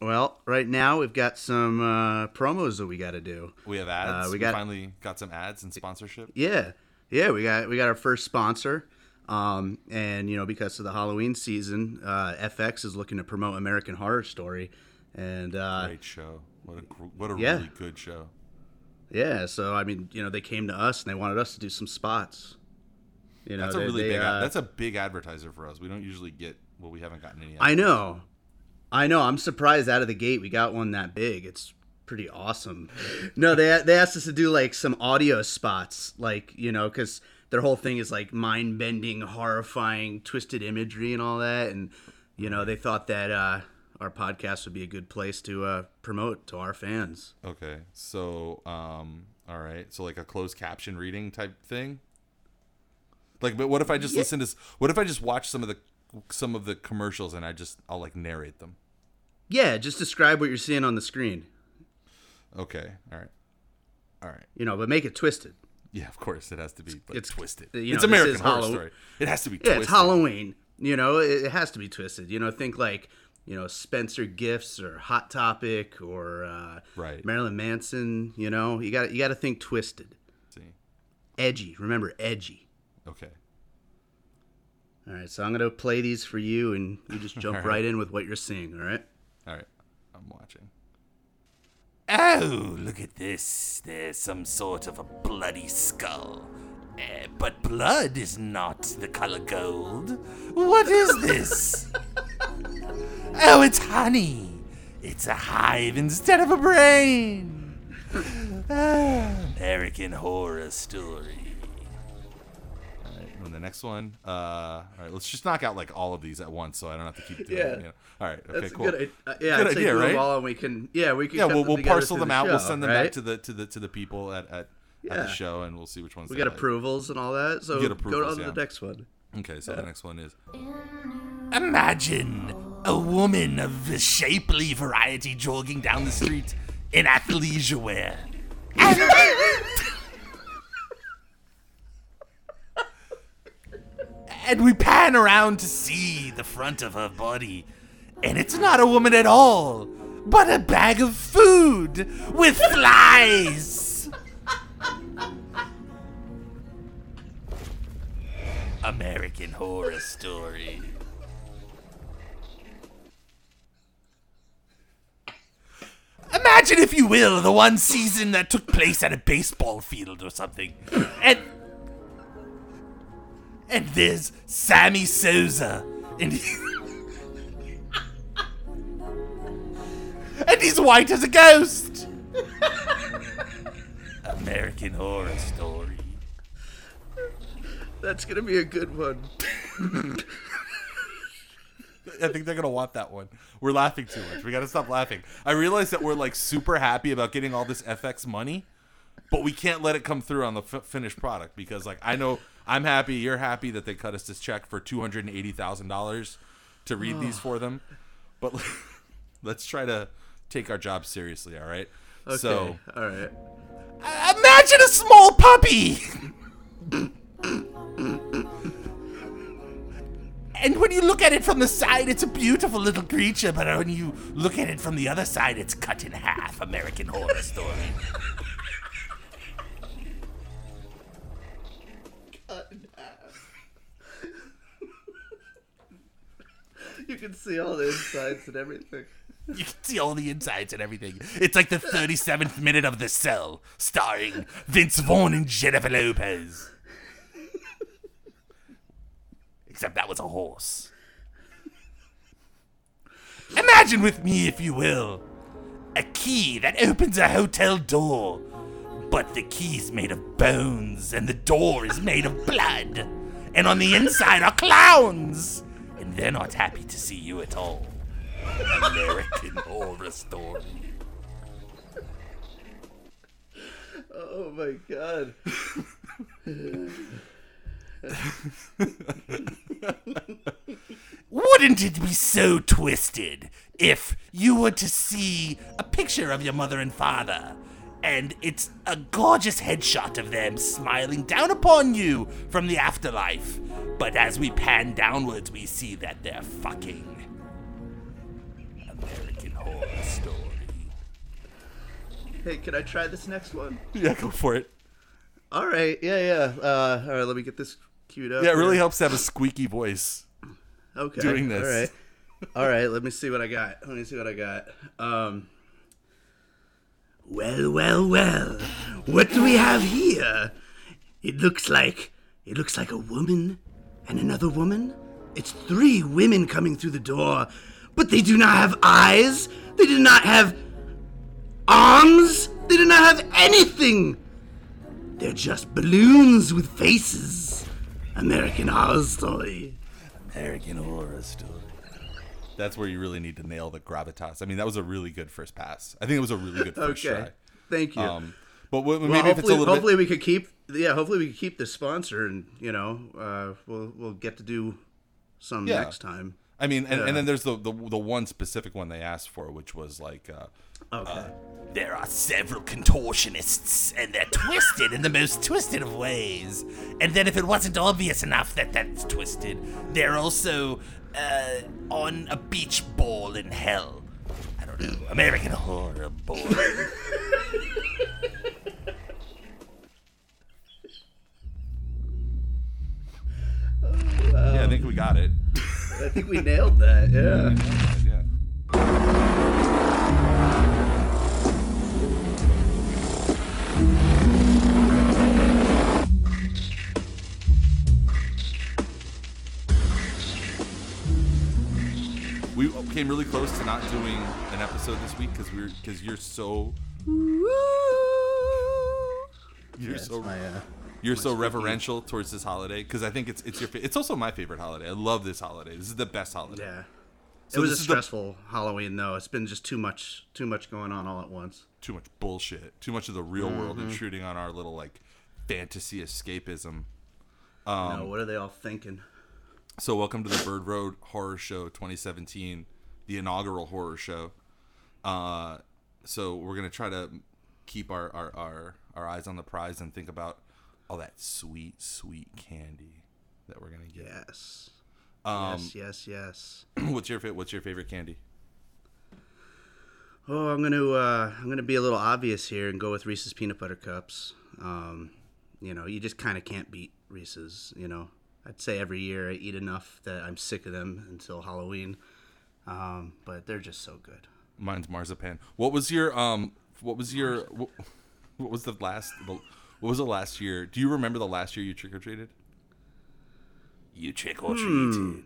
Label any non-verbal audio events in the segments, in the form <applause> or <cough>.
Well, right now we've got some uh, promos that we got to do. We have ads. Uh, we we, got- finally got some ads and sponsorship. Yeah, yeah, we got we got our first sponsor, um, and you know because of the Halloween season, uh, FX is looking to promote American Horror Story, and uh, Great show. What a what a Yeah. really good show. yeah, so I mean you know they came to us and they wanted us to do some spots. You know, That's a they- really they, big. uh, that's a big advertiser for us. We don't usually get. Well, we haven't gotten any. I know, I know. I'm surprised out of the gate we got one that big. It's pretty awesome. No, they they asked us to do like some audio spots, like you know, because their whole thing is like mind bending, horrifying, twisted imagery and all that, and you know they thought that uh, our podcast would be a good place to uh, promote to our fans. Okay, so um, all right, so like a closed caption reading type thing. Like, but what if I just listen to? What if I just watch some of the some of the commercials and I just I'll like narrate them? Yeah, just describe what you're seeing on the screen. Okay, all right, all right. You know, but make it twisted. Yeah, of course it has to be like, It's- twisted. you it's know, this American Horror Story. It has to be Yeah, twisted. it's Halloween. You know, it, it has to be twisted. You know, think like you know Spencer Gifts or Hot Topic or uh, Right. Marilyn Manson. You know, you got you got to think twisted, See, edgy. Remember, edgy. okay. All right, so I'm gonna play these for you, and you just jump right. right. in with what you're seeing. All right. All right, I'm watching. Oh, look at this. There's some sort of a bloody skull. Eh, but blood is not the color gold. What is this? <laughs> oh, it's honey. It's a hive instead of a brain. Ah, American Horror Story. All right, and the next one. Uh, all right, let's just knock out like all of these at once, so I don't have to keep doing. Yeah. it, you know. All right. Okay. That's cool. a good. Uh, yeah, Good I'd idea, right? all, and we can. Yeah, we can. yeah, we'll, we'll parcel them the out. we'll send them right? back to the to the to the people at at, at the show, and we'll see which ones We got like. approvals and all that. So get go on to the next one. Okay, so the next one is Imagine a woman of the shapely variety jogging down the street in athleisure wear. And, we pan around to see the front of her body. And it's not a woman at all, but a bag of food with flies. American Horror Story. Imagine, if you will, the one season that took place at a baseball field or something. And. And there's Sammy Sosa. And he. and he's white as a ghost! American Horror Story. That's gonna be a good one. <laughs> I think they're gonna want that one. We're laughing too much. We gotta stop laughing. I realize that we're like super happy about getting all this FX money, but we can't let it come through on the f- finished product because, like, I know I'm happy, you're happy that they cut us this check for two hundred and eighty thousand dollars to read these for them, but <laughs> let's try to take our job seriously. All right. Okay. So all right. Imagine a small puppy! and when you look at it from the side, it's a beautiful little creature, but when you look at it from the other side, it's cut in half. American Horror Story. <laughs> You can see all the insides and everything. <laughs> You can see all the insides and everything. It's like the 37th minute of The Cell, starring Vince Vaughn and Jennifer Lopez. Except that was a horse. Imagine with me, if you will, a key that opens a hotel door, but the key's made of bones and the door is made of blood. And on the inside are clowns, they're not happy to see you at all. American Horror Story. Oh my god. Wouldn't it be so twisted if you were to see a picture of your mother and father, and it's a gorgeous headshot of them smiling down upon you from the afterlife, but as we pan downwards, we see that they're fucking. American Horror Story. Hey, can I try this next one? Yeah, go for it. All right. Yeah, yeah. Uh, all right. Let me get this queued up. Yeah, it really here. helps to have a squeaky voice. okay. doing this. All right. All right. Let me see what I got. Let me see what I got. Um. Well, well, well. What do we have here? It looks like it looks like a woman and another woman. It's three women coming through the door, but they do not have eyes. They do not have arms. They do not have anything. They're just balloons with faces. American Horror Story. American Horror Story. That's where you really need to nail the gravitas. I mean, that was a really good first pass. I think it was a really good first Okay. try. Thank you. Um, but w- maybe well, if it's a hopefully, little hopefully bit, we could keep. Yeah, hopefully we could keep this sponsor, and you know, uh, we'll we'll get to do some Yeah. next time. I mean, and, Yeah. and then there's the, the the one specific one they asked for, which was like, uh, Okay. There are several contortionists, and they're twisted in the most twisted of ways. And then, if it wasn't obvious enough that that's twisted, they're also uh, on a beach ball in hell. I don't know. American Horror Ball. <laughs> yeah, I think we got it. I think we nailed that. Yeah. <laughs> yeah. Came really close to not doing an episode this week because we're because you're so you're That's so my, uh, you're so reverential towards this holiday because I think it's it's your it's also my favorite holiday. I love this holiday. This is the best holiday. yeah. So it was a is the- stressful Halloween, though. It's been just too much, too much going on all at once. Too much bullshit. Too much of the real world Mm-hmm. intruding on our little like fantasy escapism. Um, know, what are they all thinking? So welcome to the Bird Road Horror Show 2017, the inaugural horror show. Uh, so we're gonna try to keep our, our, our, our eyes on the prize and think about all that sweet, sweet candy that we're gonna get. Yes. Um, yes, yes, yes. <clears throat> what's your what's your favorite candy? Oh, I'm gonna uh, I'm gonna be a little obvious here and go with Reese's peanut butter cups. Um, you know, you just kind of can't beat Reese's. You know, I'd say every year I eat enough that I'm sick of them until Halloween. Um, but they're just so good. Mine's marzipan. What was your um? What was your what, what was the last? The, what was the last year? Do you remember the last year you trick or treated? You trick or treated.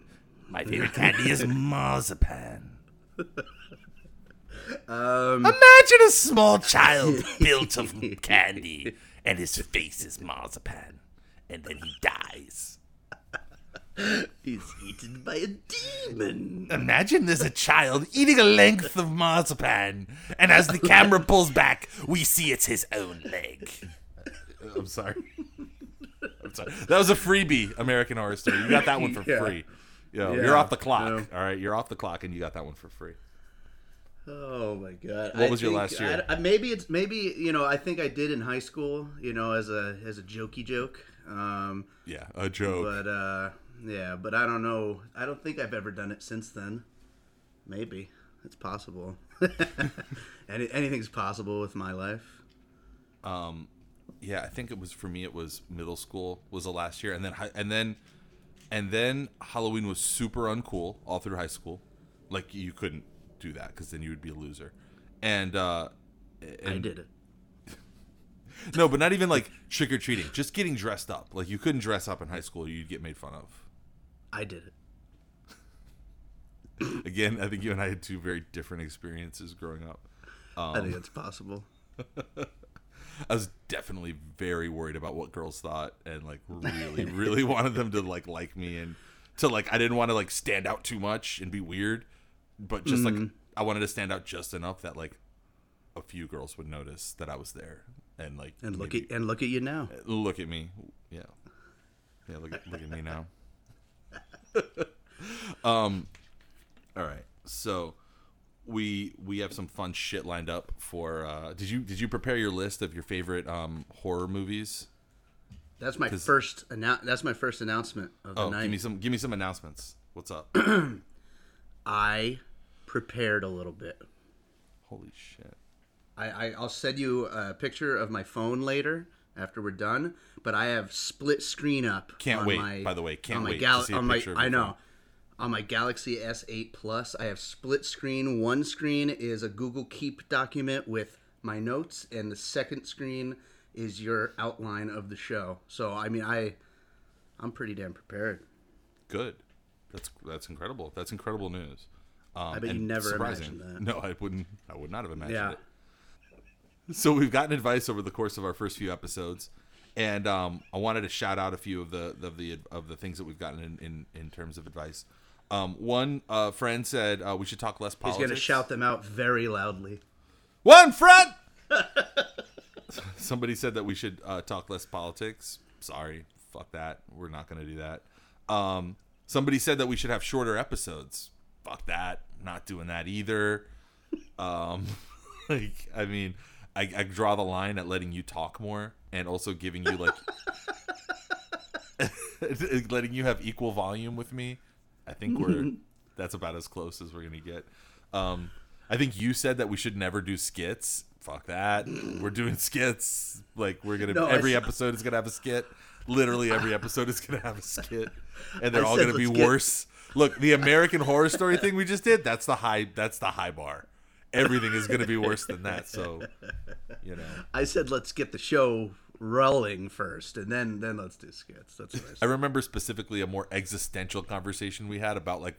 My favorite candy is marzipan. <laughs> Um, Imagine a small child <laughs> built of candy, and his face is marzipan, and then he dies. He's eaten by a demon. Imagine there's a child eating a length of marzipan, and as the camera pulls back, we see it's his own leg. I'm sorry. I'm sorry. That was a freebie, American Horror Story. You got that one for <laughs> Yeah. free. Yo, Yeah, you're off the clock. no. All right, you're off the clock, and you got that one for free. Oh my god! What I was your think- last year? I, I- maybe it's maybe you know I think I did in high school. You know, as a as a jokey joke. Um, Yeah, a joke. but uh, yeah, but I don't know. I don't think I've ever done it since then. Maybe it's possible. <laughs> Any, anything's possible with my life. Um, yeah, I think it was for me. It was middle school was the last year, and then and then and then Halloween was super uncool all through high school. Like you couldn't do that because then you would be a loser. And uh, and I did it. <laughs> No, but not even like trick or treating. Just getting dressed up. Like you couldn't dress up in high school; you'd get made fun of. I did it. <laughs> Again, I think you and I had two very different experiences growing up. I think um, it's possible. <laughs> I was definitely very worried about what girls thought, and like really, really wanted them to like like me, and to like I didn't want to like stand out too much and be weird, but just like mm-hmm. I wanted to stand out just enough that like a few girls would notice that I was there, and like And look maybe- at and look at you now. look at me, yeah, yeah, look at look at me now. <laughs> um, all right, so we we have some fun shit lined up for. Uh, did you did you prepare your list of your favorite um horror movies? That's my first. Annou- that's my first announcement of the Oh, night. give me some give me some announcements. What's up? <clears throat> I prepared a little bit. Holy shit. I, I I'll send you a picture of my phone later after we're done. But I have split screen up. Can't on wait, my, by the way. Can't on my wait to gal- see a on my, I know. On my Galaxy S8 Plus, I have split screen. One screen is a Google Keep document with my notes, and the second screen is your outline of the show. So I mean, I I'm pretty damn prepared. Good. That's that's incredible. That's incredible news. Um, I bet you never surprising. imagined that. No, I wouldn't. I would not have imagined Yeah. it. So we've gotten advice over the course of our first few episodes, and um, I wanted to shout out a few of the of the of the things that we've gotten in in, in terms of advice. Um, one uh, friend said uh, we should talk less politics. He's gonna shout them out very loudly. One friend. <laughs> Somebody said that we should uh, talk less politics. Sorry, fuck that. We're not going to do that. Um, somebody said that we should have shorter episodes. Fuck that. Not doing that either. Um, <laughs> like, I mean, I, I draw the line at letting you talk more and also giving you like <laughs> letting you have equal volume with me. I think we're <laughs> that's about as close as we're gonna get. Um, I think you said that we should never do skits. Fuck that. We're doing skits. Like we're gonna No, every episode is gonna have a skit. Literally every episode is gonna have a skit, and they're I all said gonna be get- worse. Look, the American Horror Story thing we just did. That's the high. That's the high bar. Everything is gonna be worse than that. So, you know. I said let's get the show rolling first, and then then let's do skits. That's what I I remember specifically a more existential conversation we had about like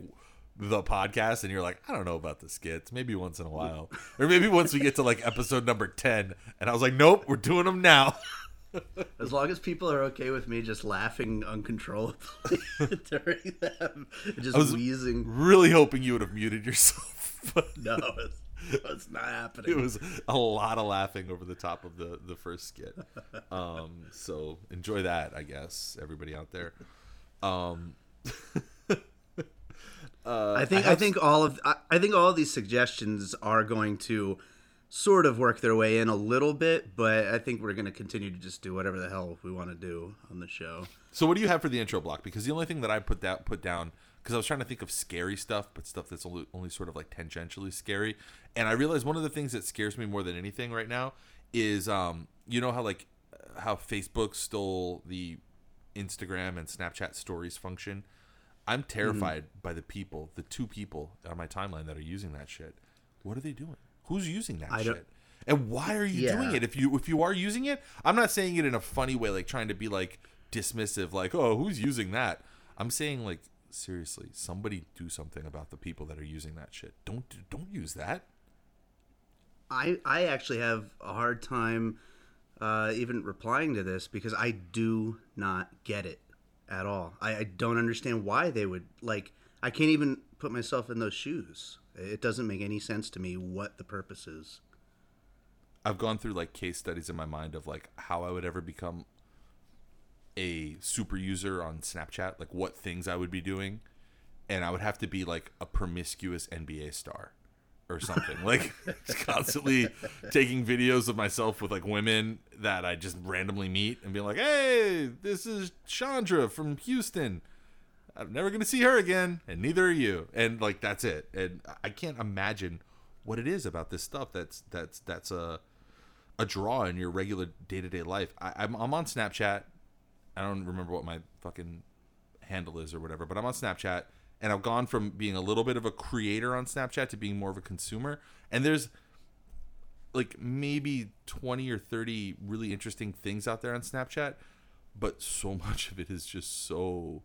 the podcast, and you're like, I don't know about the skits. Maybe once in a while, or maybe once we get to like episode number ten, and I was like, Nope, we're doing them now. <laughs> As long as people are okay with me just laughing uncontrollably <laughs> during them, just was- wheezing. really hoping you would have muted yourself, but <laughs> No, it's, <laughs> it's not happening. it was a lot of laughing over the top of the the first skit. Um, so enjoy that, I guess, everybody out there. Um, <laughs> I think I, think all of I, I think all of these suggestions are going to sort of work their way in a little bit, but I think we're going to continue to just do whatever the hell we want to do on the show. So what do you have for the intro block? Because the only thing that I put that put down because I was trying to think of scary stuff, but stuff that's only, only sort of like tangentially scary. And I realized one of the things that scares me more than anything right now is um you know how like how Facebook stole the Instagram and Snapchat stories function. I'm terrified by the people, the two people on my timeline that are using that shit. What are they doing? Who's using that I shit? And why are you Yeah. doing it? If you if you are using it, I'm not saying it in a funny way, like trying to be like dismissive, like oh who's using that. I'm saying like seriously, somebody do something about the people that are using that shit. Don't don't use that. I I actually have a hard time uh, even replying to this because I do not get it at all. I, I don't understand why they would like. I can't even put myself in those shoes. It doesn't make any sense to me what the purpose is. I've gone through like case studies in my mind of like how I would ever become a super user on Snapchat, like what things I would be doing, and I would have to be like a promiscuous NBA star or something. <laughs> like constantly taking videos of myself with like women that I just randomly meet and being like, "Hey, this is Chandra from Houston." I'm never gonna see her again, and neither are you. And like that's it. And I can't imagine what it is about this stuff that's that's that's a a draw in your regular day to day life. I, I'm I'm on Snapchat. I don't remember what my fucking handle is or whatever, but I'm on Snapchat and I've gone from being a little bit of a creator on Snapchat to being more of a consumer. And there's like maybe 20 or 30 really interesting things out there on Snapchat, but so <laughs> much of it is just so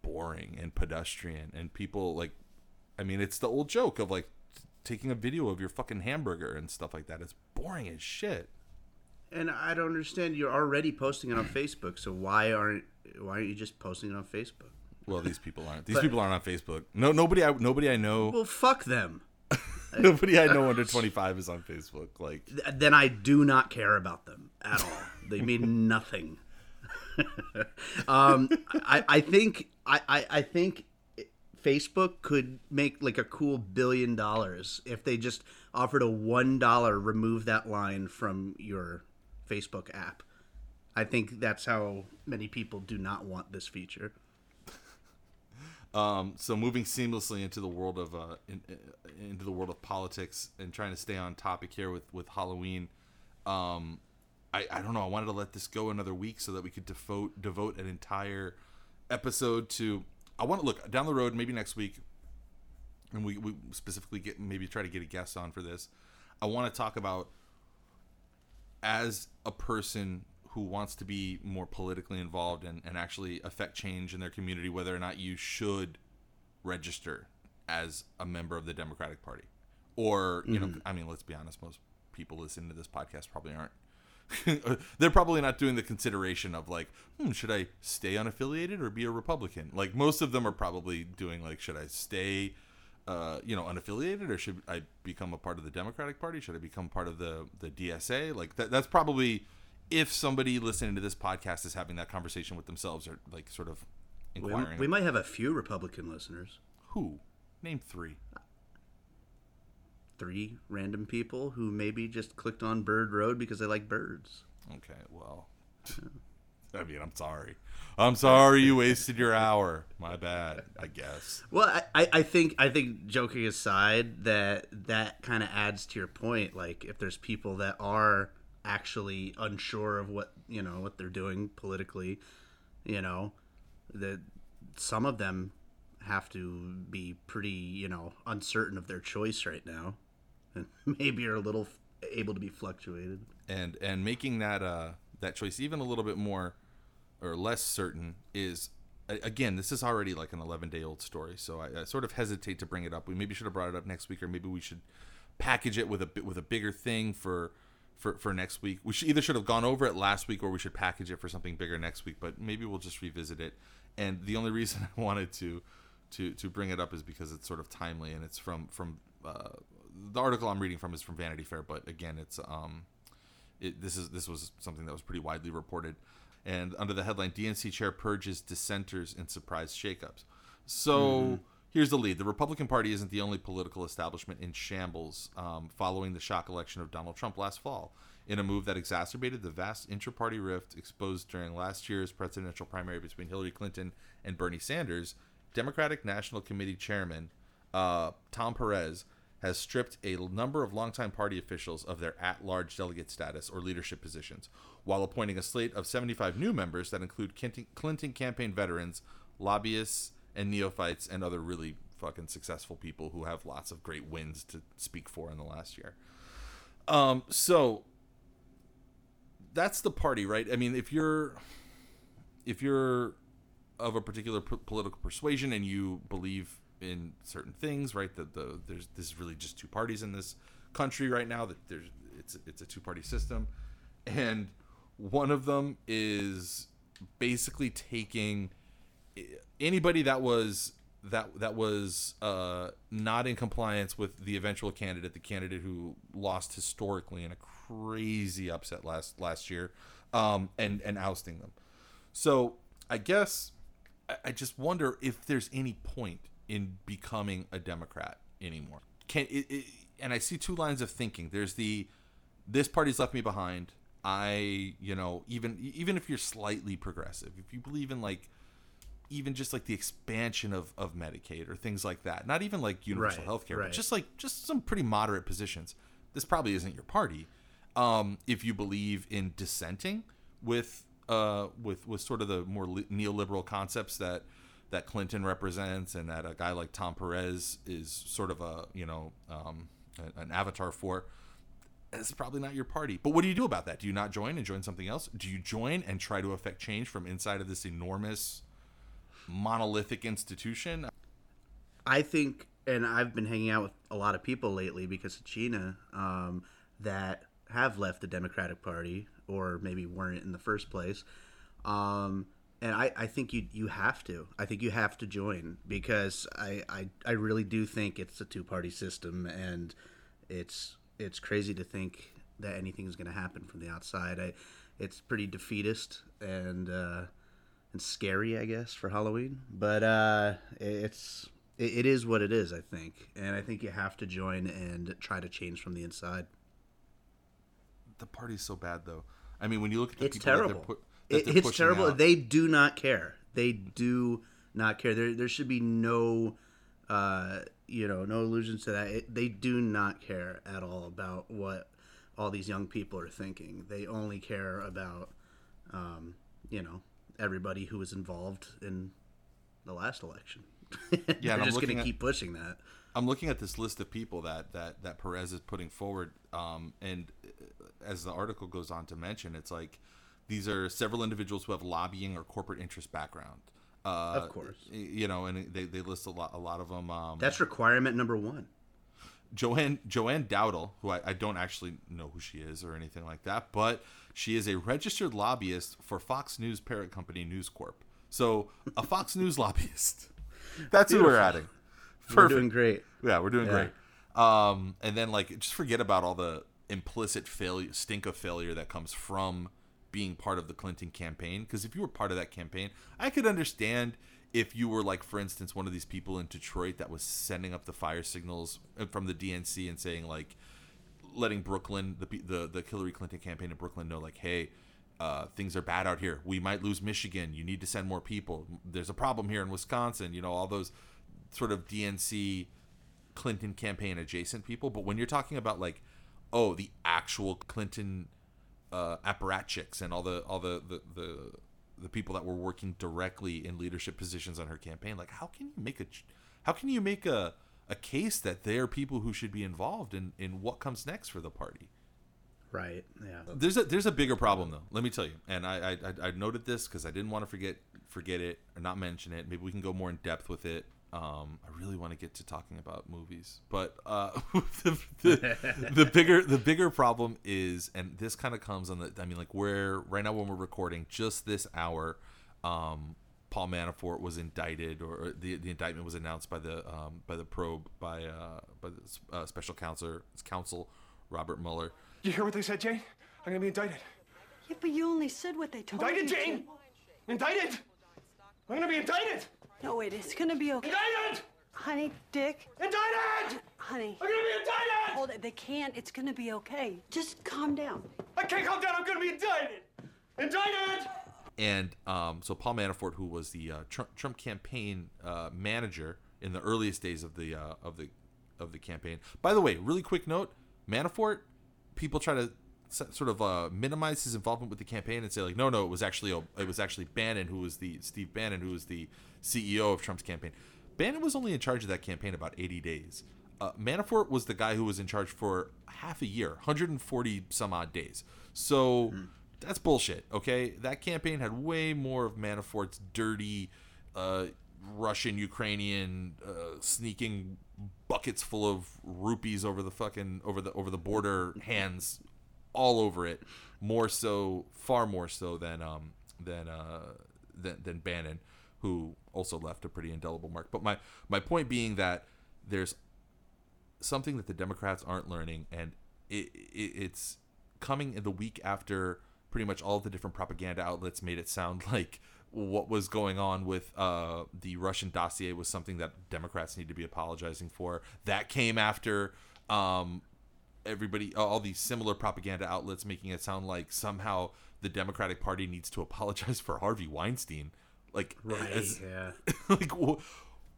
boring and pedestrian and people like I mean it's the old joke of like t- taking a video of your fucking hamburger and stuff like that. It's boring as shit. And I don't understand. You're already posting it on Facebook, so why aren't why aren't you just posting it on Facebook? Well, these people aren't. These But- people aren't on Facebook. No, nobody. I nobody I know. Well, fuck them. <laughs> nobody I know under twenty five is on Facebook. Like, Then I do not care about them at all. They mean <laughs> nothing. <laughs> um, I, I think I, I, I think Facebook could make like a cool billion dollars if they just offered a one dollar remove that line from your Facebook app. I think that's how many people do not want this feature. Um, so moving seamlessly into the world of uh, in, uh, into the world of politics and trying to stay on topic here with with Halloween. Um, I, I don't know. I wanted to let this go another week so that we could devote devote an entire episode to. I want to look down the road, maybe next week, and we, we specifically get maybe try to get a guest on for this. I want to talk about as a person who wants to be more politically involved and, and actually affect change in their community, whether or not you should register as a member of the Democratic Party. Or, you know, I mean, let's be honest, most people listening to this podcast probably aren't. <laughs> They're probably not doing the consideration of like, hmm, should I stay unaffiliated or be a Republican? Like most of them are probably doing like, should I stay uh, you know, unaffiliated, or should I become a part of the Democratic Party? Should I become part of the the DSA? Like that, that's probably if somebody listening to this podcast is having that conversation with themselves, or like sort of inquiring. we might have a few Republican listeners. Who? Name three. Three random people who maybe just clicked on Bird Road because they like birds. Okay, well, I mean, I'm sorry. I'm sorry you wasted your hour. My bad, I guess. Well, I, I- think I think joking aside, that that kind of adds to your point. Like, if there's people that are actually unsure of what you know what they're doing politically, you know, that some of them have to be pretty you know uncertain of their choice right now, <laughs> and maybe are a little able to be fluctuated. and and making that uh that choice even a little bit more or less certain is again this is already like an 11 day old story so I, I sort of hesitate to bring it up. We maybe should have brought it up next week or maybe we should package it with a bit with a bigger thing for for for next week. We should either should have gone over it last week or we should package it for something bigger next week but maybe we'll just revisit it. And the only reason <laughs> i wanted to to to bring it up is because it's sort of timely and it's from from uh, the article i'm reading from is from vanity fair but again it's um it, this is this was something that was pretty widely reported, and under the headline "DNC chair purges dissenters in surprise shakeups." So here's the lead: the Republican Party isn't the only political establishment in shambles um, following the shock election of Donald Trump last fall, in a move that exacerbated the vast intra-party rift exposed during last year's presidential primary between Hillary Clinton and Bernie Sanders. Democratic National Committee Chairman uh, Tom Perez has stripped a number of longtime party officials of their at large delegate status or leadership positions, while appointing a slate of 75 new members that include Clinton- campaign veterans, lobbyists, and neophytes, and other really fucking successful people who have lots of great wins to speak for in the last year. Um, so that's the party, right? I mean, if you're if you're of a particular p- political persuasion and you believe in certain things, right? That the there's this is really just two parties in this country right now. That there's it's it's a two party system, and one of them is basically taking anybody that was that that was uh, not in compliance with the eventual candidate, the candidate who lost historically in a crazy upset last last year, um, and and ousting them. So I guess I just wonder if there's any point in becoming a Democrat anymore. Can it, it, and I see two lines of thinking. There's the this party's left me behind. I, you know, even even if you're slightly progressive, if you believe in like even just like the expansion of, of Medicaid or things like that, not even like universal Right, health care, right. but just like just some pretty moderate positions. This probably isn't your party. Um, if you believe in dissenting with uh, with with sort of the more li- neoliberal concepts that that Clinton represents, and that a guy like Tom Perez is sort of a you know um, an avatar for. It's probably not your party. But what do you do about that? Do you not join and join something else? Do you join and try to affect change from inside of this enormous monolithic institution? I think, and I've been hanging out with a lot of people lately because of Gina um, that have left the Democratic Party or maybe weren't in the first place. Um, and I, I think you you have to. I think you have to join because I, I, I really do think it's a two party system and it's it's crazy to think that anything is going to happen from the outside. I, it's pretty defeatist and uh, and scary, I guess, for Halloween. But uh, it's it, it is what it is, I think, and I think you have to join and try to change from the inside. The party's so bad, though. I mean, when you look at the It's people that terrible. they're put, that It, it's terrible. out- They do not care. They do not care. There there should be no uh, you know, no allusions to that. It, they do not care at all about what all these young people are thinking. They only care about um, you know, everybody who was involved in the last election. <laughs> Yeah, They're I'm just going to keep pushing that. I'm looking at this list of people that that that Perez is putting forward, um, and as the article goes on to mention, it's like these are several individuals who have lobbying or corporate interest background. Uh, Of course. you know, and they, they list a lot a lot of them. Um, That's requirement number one. Joanne Joanne Dowdell, who I, I don't actually know who she is or anything like that, but she is a registered lobbyist for Fox News parent company News Corp. So a Fox <laughs> News lobbyist. That's who we're Beautiful. adding. <laughs> We're doing great. Yeah, we're doing Yeah. great. Um, and then like just forget about all the implicit failure, stink of failure that comes from being part of the Clinton campaign. Because if you were part of that campaign, I could understand if you were like, for instance, one of these people in Detroit that was sending up the fire signals uh, from the DNC and saying like, letting Brooklyn, the the the Hillary Clinton campaign in Brooklyn know like, hey. Uh, things are bad out here. We might lose Michigan. You need to send more people. There's a problem here in Wisconsin. You know all those sort of DNC Clinton campaign adjacent people, but when you're talking about like, oh, the actual Clinton uh, apparatchiks and all the all the, the the the people that were working directly in leadership positions on her campaign, like how can you make a how can you make a a case that they're people who should be involved in in what comes next for the party? Right. Yeah. There's a there's a bigger problem though. Let me tell you, and I I, I- I noted this because I didn't want to forget forget it or not mention it. Maybe we can go more in depth with it. Um, I really want to get to talking about movies, but uh, <laughs> the, the, the bigger the bigger problem is, and this kind of comes on the. I mean, like where right now when we're recording, just this hour, um, Paul Manafort was indicted, or or the the indictment was announced by the um, by the probe by uh, by the uh, special counselor counsel Robert Mueller. You hear what they said, Jane? I'm gonna be indicted. Yeah, but you only said what they told Indicted, you. Indicted, Jane! Indicted! I'm gonna be indicted! To. No, wait, it's gonna be okay. Indicted! Honey, Dick, Indicted! honey. I'm gonna be indicted! Hold it. They can't. It's gonna be okay. Just calm down. I can't calm down. I'm gonna be indicted! Indicted! And um, so Paul Manafort, who was the uh, Trump, Trump campaign uh, manager in the earliest days of the uh, of the of the campaign. By the way, really quick note: Manafort. People try to s- sort of uh, minimize his involvement with the campaign and say like, no, no, it was actually it was actually Bannon who was the Steve Bannon who was the CEO of Trump's campaign. Bannon was only in charge of that campaign about 80 days. Uh, Manafort was the guy who was in charge for half a year, 140 some odd days. So that's bullshit. Okay, that campaign had way more of Manafort's dirty, uh, Russian, Ukrainian, uh, sneaking buckets full of rupees over the fucking over the over the border, hands all over it. More so, far more so than um than uh than than Bannon, who also left a pretty indelible mark. But my my point being that there's something that the Democrats aren't learning, and it, it, it's coming in the week after pretty much all the different propaganda outlets made it sound <laughs> like what was going on with uh, the Russian dossier was something that Democrats need to be apologizing for. That came after um, everybody, all these similar propaganda outlets making it sound like somehow the Democratic Party needs to apologize for Harvey Weinstein. Like, as- Yeah. <laughs> like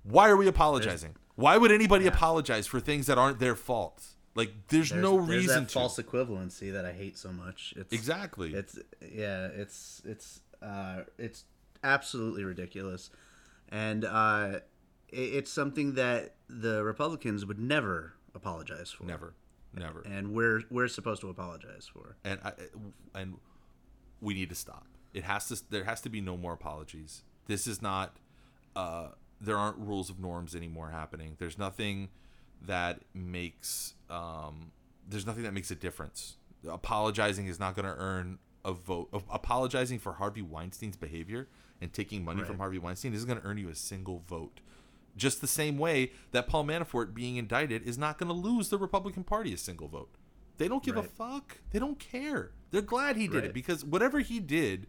why are we apologizing why would anybody apologize for things that aren't their fault like there's, There's, no there's reason that to false equivalency that I hate so much. It's, exactly It's yeah. It's it's uh, it's absolutely ridiculous, and uh, it, it's something that the Republicans would never apologize for. never never. And we're we're supposed to apologize for. and I, and we need to stop. It has to there has to be no more apologies. This is not uh there aren't rules of norms anymore happening. There's nothing that makes um there's nothing that makes a difference. Apologizing is not going to earn a vote apologizing for harvey weinstein's behavior and taking money from harvey weinstein isn't going to earn you a single vote just the same way that paul manafort being indicted is not going to lose the republican party a single vote. They don't give a fuck. They don't care. They're glad he did it because whatever he did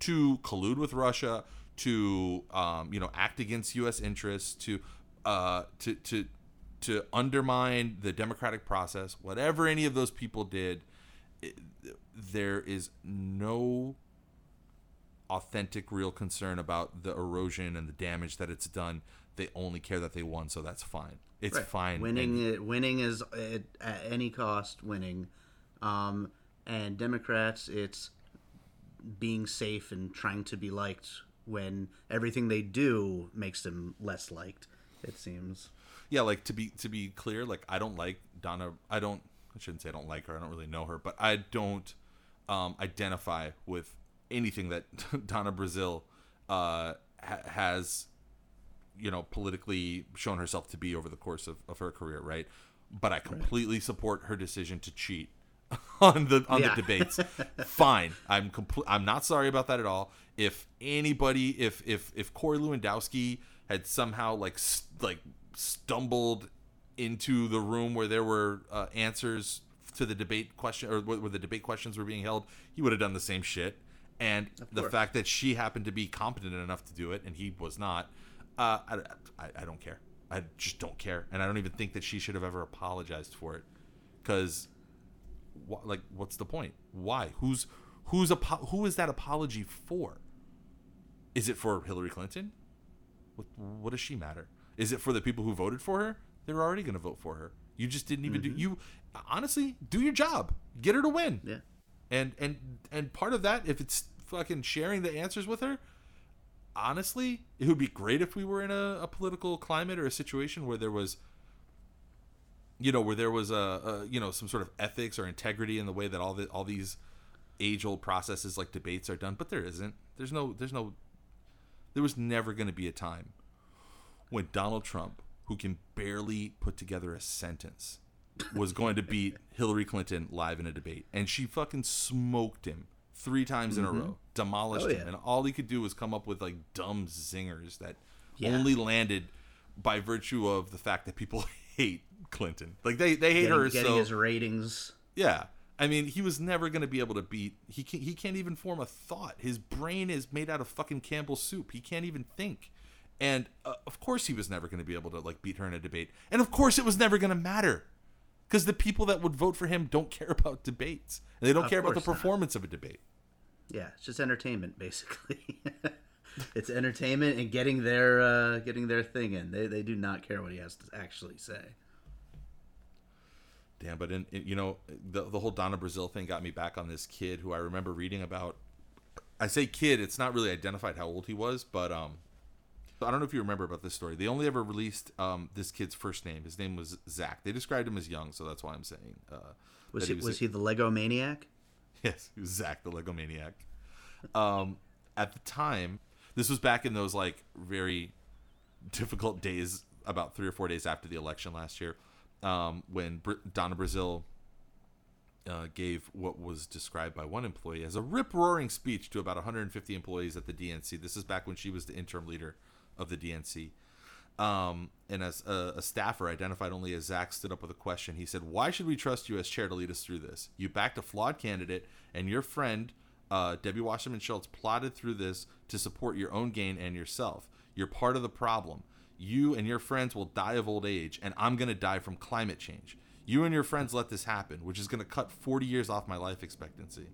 to collude with Russia, to um, you know act against U.S. interests, to uh, to to to undermine the democratic process, whatever any of those people did, it, there is no authentic, real concern about the erosion and the damage that it's done, they only care that they won, so that's fine. It's Right. fine. Winning, And- winning is at, at any cost. Winning, um, and Democrats, it's being safe and trying to be liked when everything they do makes them less liked. It seems. yeah, like to be to be clear, like I don't like Donna. I don't. I shouldn't say I don't like her. I don't really know her, but I don't um, identify with anything that <laughs> Donna Brazile uh, ha- has, you know, politically shown herself to be over the course of, of her career, right? But I completely support her decision to cheat <laughs> on the on Yeah. the debates. <laughs> Fine, I'm complete. I'm not sorry about that at all. If anybody, if if if Corey Lewandowski had somehow like s- like stumbled into the room where there were uh, answers to the debate question or where the debate questions were being held, he would have done the same shit. And the fact that she happened to be competent enough to do it and he was not, uh, I, I, I don't care. I just don't care, and I don't even think that she should have ever apologized for it, because, wh- like, what's the point? Why? Who's who's apo- who is that apology for? Is it for Hillary Clinton? What, what does she matter? Is it for the people who voted for her? They're already going to vote for her. You just didn't even do you honestly do your job. Get her to win. Yeah. And and and part of that if it's fucking sharing the answers with her, honestly, it would be great if we were in a, a political climate or a situation where there was you know, where there was a, a you know, some sort of ethics or integrity in the way that all the all these age old processes like debates are done, but there isn't. There's no there's no there was never going to be a time when Donald Trump, who can barely put together a sentence, was going to beat Hillary Clinton live in a debate. And she fucking smoked him three times in a mm-hmm. row, demolished Oh, him. And all he could do was come up with like dumb zingers that Yeah. only landed by virtue of the fact that people <laughs> hate Clinton. Like they, they hate Getting, her getting so his ratings. yeah. I mean, he was never going to be able to beat. He can't, he can't even form a thought. His brain is made out of fucking Campbell's soup. He can't even think. And uh, of course, he was never going to be able to like beat her in a debate. And of course, it was never going to matter because the people that would vote for him don't care <laughs> about debates. And they don't Of care about the course not. performance of a debate. Yeah, it's just entertainment basically. <laughs> it's entertainment and getting their uh, getting their thing in. They they do not care what he has to actually say. Damn, but in, in- you know the the whole Donna Brazile thing got me back on this kid who I remember reading about. I say kid, it's not really identified how old he was, but um, I don't know if you remember about this story. They only ever released um this kid's first name. His name was Zach. They described him as young, so that's why I'm saying. Uh, Was he was he the Lego maniac? <laughs> Yes, was Zach the Lego Maniac. Um, at the time, this was back in those like very difficult days, about three or four days after the election last year, um, when Br- Donna Brazile uh, gave what was described by one employee as a rip roaring speech to about 150 employees at the DNC. This is back when she was the interim leader of the DNC. Um, and as a, a staffer identified only as Zach stood up with a question, he said, "Why should we trust you as chair to lead us through this? You backed a flawed candidate, and your friend uh, Debbie Wasserman Schultz plotted through this to support your own gain and yourself. You're part of the problem. You and your friends will die of old age, and I'm gonna die from climate change. You and your friends let this happen, which is gonna cut 40 years off my life expectancy."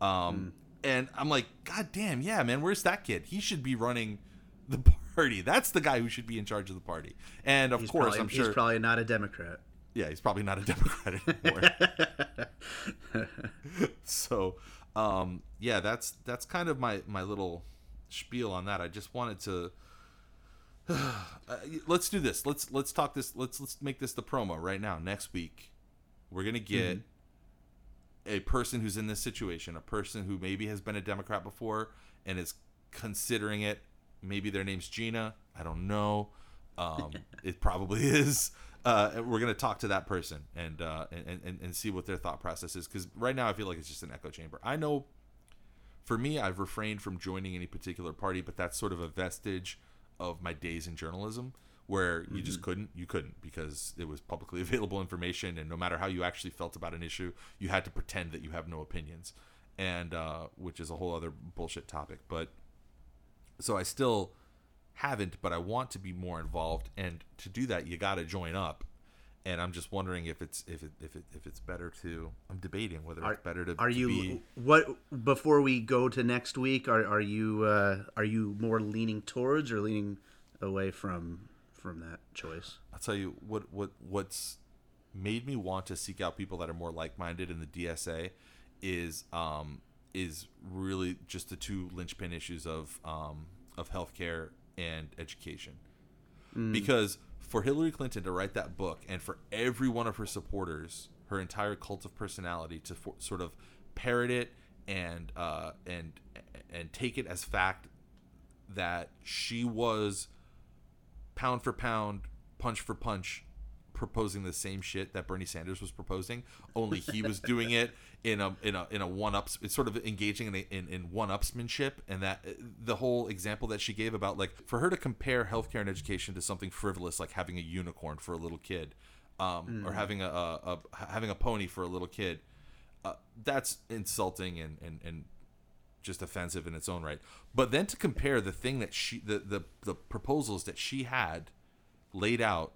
Um, And I'm like, God damn, yeah, man, where's that kid? He should be running the <laughs> party. That's the guy who should be in charge of the party. And of He's course, probably, I'm sure. he's probably not a Democrat. yeah, he's probably not a <laughs> Democrat anymore. <laughs> so, um, yeah, that's that's kind of my my little spiel on that. I just wanted to. <sighs> Uh, let's do this. Let's let's talk this. Let's let's make this the promo right now. Next week, we're gonna get a person who's in this situation, a person who maybe has been a Democrat before and is considering it. Maybe their name's Gina. I don't know. Um, <laughs> it probably is. Uh, we're gonna talk to that person and uh, and, and and see what their thought process is. Because right now I feel like it's just an echo chamber. I know. For me, I've refrained from joining any particular party, but that's sort of a vestige of my days in journalism where you just couldn't you couldn't because it was publicly <laughs> available information and no matter how you actually felt about an issue you had to pretend that you have no opinions and uh, which is a whole other bullshit topic but so i still haven't but i want to be more involved and to do that you got to join up and I'm just wondering if it's if it, if it, if it's better to. I'm debating whether Are, it's better to. are to you be- what before we go to next week? Are are you uh, are you more leaning towards or leaning away from from that choice? I'll tell you what what what's made me want to seek out people that are more like-minded in the DSA is um is really just the two linchpin issues of um of healthcare and education. Because for Hillary Clinton to write that book and for every one of her supporters, her entire cult of personality to for, sort of parrot it and uh and and take it as fact that she was pound for pound, punch for punch, proposing the same shit that Bernie Sanders was proposing. Only he was doing it <laughs> in a in a in a one ups. It's sort of engaging in a, in, in one upsmanship, and that the whole example that she gave about like for her to compare healthcare and education to something frivolous like having a unicorn for a little kid, um, or having a, a, a having a pony for a little kid. Uh, that's insulting and, and, and just offensive in its own right. But then to compare the thing that she the, the the proposals that she had laid out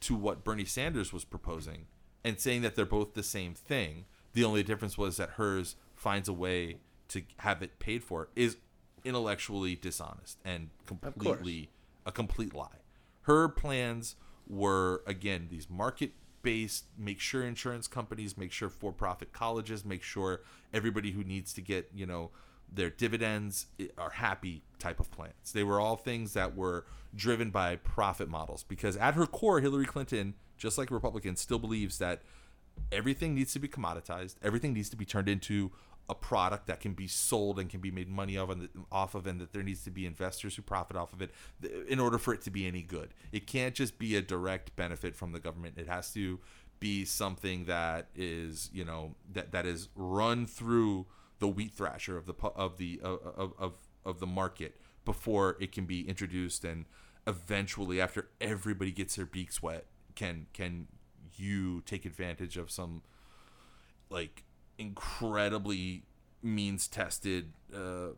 to what Bernie Sanders was proposing and saying that they're both the same thing. The only difference was that hers finds a way to have it paid for is intellectually dishonest and completely a complete lie. Her plans were again these market based make sure insurance companies make sure for profit colleges make sure everybody who needs to get you know their dividends eh, are happy type of plans they were all things that were driven by profit models because at her core hillary clinton just like republicans still believes that everything needs to be commoditized. Everything needs to be turned into a product that can be sold and can be made money of and off of and that there needs to be investors who profit off of it in order for it to be any good. It can't just be a direct benefit from the government. It has to be something that is you know that that is run through the wheat thrasher of the of the uh, of of, of the market before it can be introduced and eventually after everybody gets their beaks wet can can you take advantage of some like incredibly means tested uh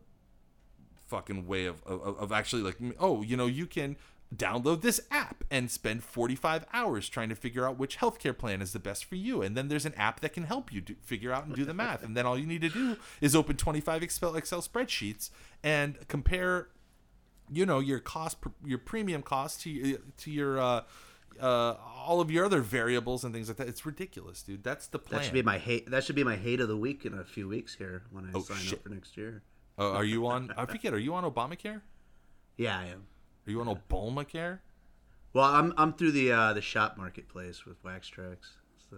fucking way of, of of actually like oh you know you can download this app and spend 45 hours trying to figure out which healthcare plan is the best for you. And then there's an app that can help you do, figure out and do the math. And then all you need to do is open 25 excel excel spreadsheets and compare you know your cost your premium cost to to your uh uh all of your other variables and things like that it's ridiculous dude that's the plan That should be my hate. That should be my hate of the week in a few weeks here when I Oh, sign shit. up for next year. uh, are you on i <laughs> forget are you on obamacare Yeah, I am. are you on obamacare Well, I'm I'm through the uh, the shop marketplace with Wax Tracks, so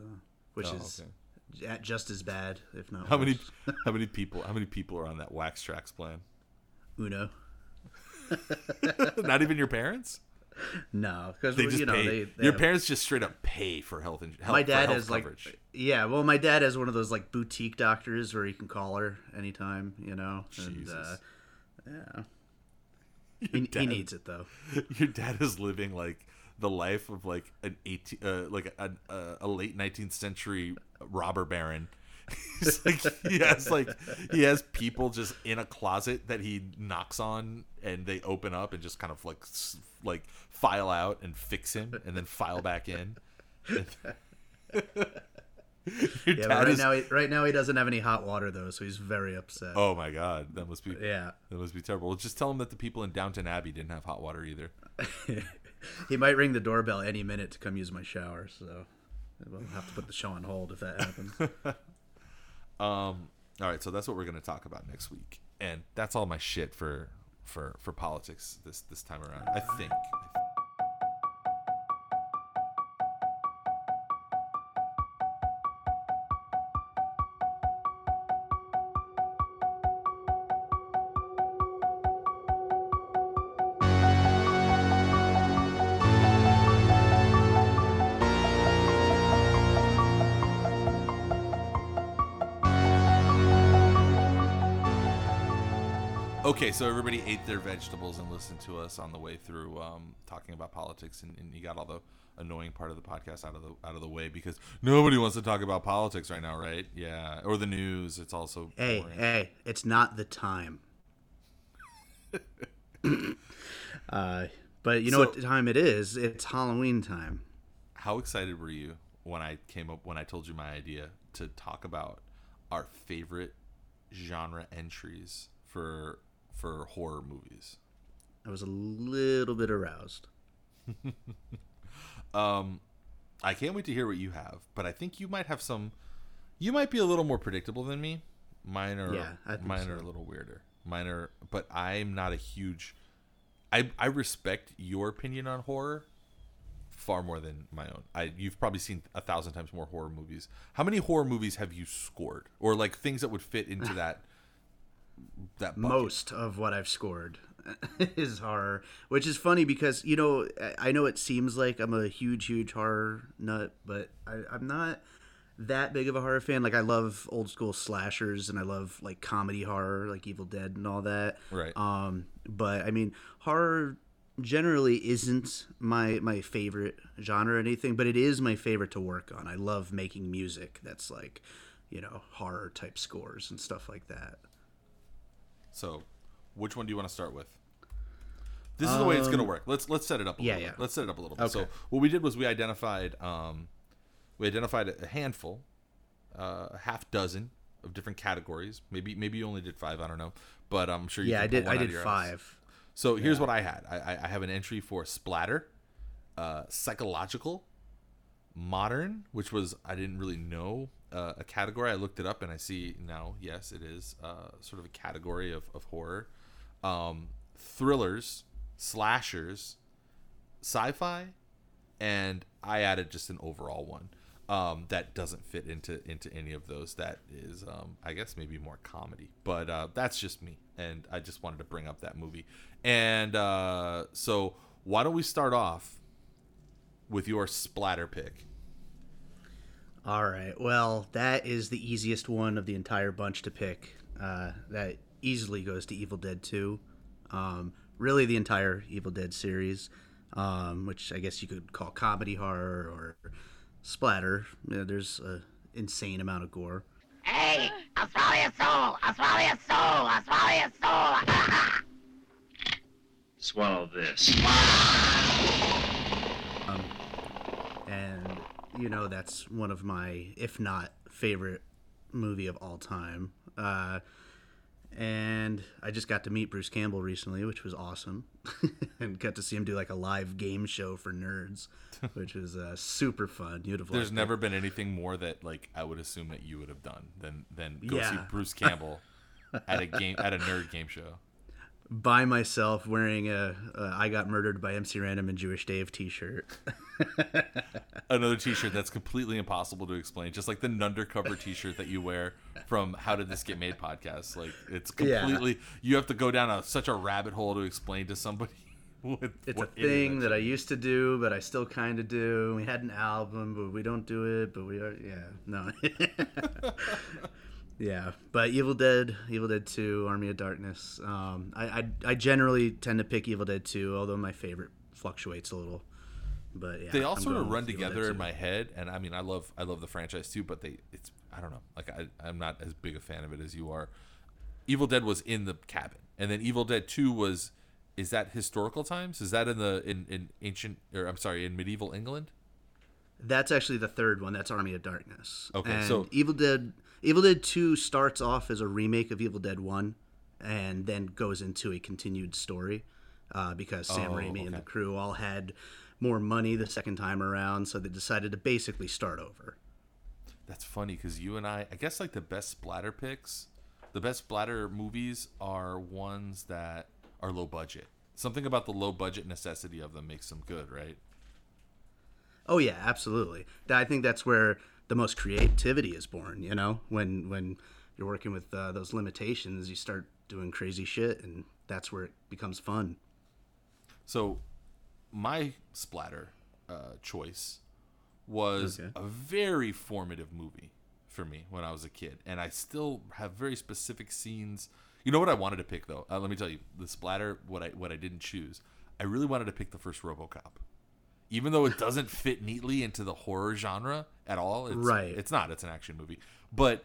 which Oh, is okay. at just as bad, if not. how many <laughs> how many people how many people are on that wax tracks plan Uno? <laughs> not even your parents <laughs> No, because you know they, they your have- parents just straight up pay for health health, my dad has like yeah well my dad has one of those like boutique doctors where you can call her anytime you know and uh, yeah. He, he needs it though. <laughs> your dad is living like the life of like an 18 uh, like a, a, a late 19th century robber baron <laughs> like he has like he has people just in a closet that he knocks on and they open up and just kind of like like file out and fix him and then file back in. <laughs> Yeah right is now he, right now he doesn't have any hot water though so he's very upset. Oh my god that must be yeah. that must be terrible. Well, just tell him that the people in downton abbey didn't have hot water either. <laughs> He might ring the doorbell any minute to come use my shower so we'll have to put the show on hold if that happens Um, all right, so that's what we're to talk about next week, and that's all my shit for for for politics this this time around. I think. Okay, so everybody ate their vegetables and listened to us on the way through um, talking about politics, and, and you got all the annoying part of the podcast out of the out of the way because nobody wants to talk about politics right now, right? Yeah, or the news. It's also hey boring. hey it's not the time <laughs> uh but you know So- what time it is it's halloween time how excited were you when I came up when I told you my idea to talk about our favorite genre entries for for horror movies? I was a little bit aroused. <laughs> Um, I can't wait to hear what you have, but I think you might have some. You might be a little more predictable than me. Mine are Yeah, mine are a little weirder. Mine are, but I'm not a huge. I I respect your opinion on horror far more than my own. I you've probably seen a thousand times more horror movies. How many horror movies have you scored, or like things that would fit into <laughs> that? That bucket? Most of what I've scored <laughs> is horror, which is funny because you know I- know it seems like I'm a huge, huge horror nut, but I, I'm not that big of a horror fan. Like I love old school slashers and I love like comedy horror, like Evil Dead and all that. Right. Um, but I mean, horror generally isn't my my favorite genre or anything, but it is my favorite to work on. I love making music that's like, you know, horror type scores and stuff like that. So, which one do you want to start with? This is the way it's going to work. Let's let's set it up. A Um, yeah, little yeah. Bit. Let's set it up a little bit. Okay. So, what we did was we identified um, we identified a handful, uh, a half dozen of different categories. Maybe maybe you only did five. I don't know, but I'm sure. you Yeah, I did. I did ass. five. So here's what I had. I, I- I have an entry for splatter, uh, psychological, modern, which was I didn't really know uh, a category. I looked it up and I see now. Yes, it is uh, sort of a category of, of horror, um, thrillers, slashers, sci-fi, and I added just an overall one um, that doesn't fit into into any of those. That is, um, I guess, maybe more comedy, but uh, that's just me, and I just wanted to bring up that movie. And uh, so, why don't we start off with your splatter pick? All right. Well, that is the easiest one of the entire bunch to pick. Uh, that easily goes to Evil Dead 2. Um, really, the entire Evil Dead series, um, which I guess you could call comedy horror or splatter. You know, there's an insane amount of gore. Hey, I'll swallow your soul. I'll swallow your soul. I'll swallow your soul. <laughs> Swallow this. <laughs> you know that's one of my if not favorite movie of all time. Uh, and i just got to meet bruce campbell recently which was awesome. <laughs> And got to see him do like a live game show for nerds <laughs> which was uh, super fun. Beautiful There's never been anything more that like I would assume that you would have done than than go see Bruce Campbell <laughs> at a game at a nerd game show. By myself wearing a, a i got murdered by mc random and jewish dave t-shirt <laughs> another t-shirt that's completely impossible to explain just like the undercover t-shirt that you wear from how did this get made podcast like it's Yeah. completely you have to go down a, such a rabbit hole to explain to somebody <laughs> what, It's what a thing that I used to do, but I still kind of do. We had an album, but we don't do it. But we are, yeah, no, <laughs> yeah. But Evil Dead, Evil Dead Two, Army of Darkness. Um, I, I I generally tend to pick Evil Dead Two, although my favorite fluctuates a little. But yeah, they all I'm sort of run with Evil Dead together in my head and i mean i love i love the franchise too but they it's i don't know like I, i'm not as big a fan of it as you are evil dead was in the cabin and then evil dead 2 was is that historical times is that in the in, in ancient or i'm sorry in medieval england That's actually the third one. That's Army of Darkness. Okay, and so- Evil Dead, Evil Dead Two starts off as a remake of Evil Dead One, and then goes into a continued story, uh, because Sam Oh, Raimi and the crew all had more money the second time around, so they decided to basically start over. That's funny because you and I, I guess, like the best splatter picks, the best splatter movies are ones that are low budget. Something about the low budget necessity of them makes them good, right? Oh yeah, absolutely. I think that's where the most creativity is born. You know, when when you're working with uh, those limitations, you start doing crazy shit, and that's where it becomes fun. So, my splatter uh, choice was Okay. a very formative movie for me when I was a kid, and I still have very specific scenes. You know what I wanted to pick though? Uh, let me tell you, the splatter. What I what I didn't choose. I really wanted to pick the first RoboCop, even though it doesn't fit neatly into the horror genre at all. It's, Right. It's not. It's an action movie, but.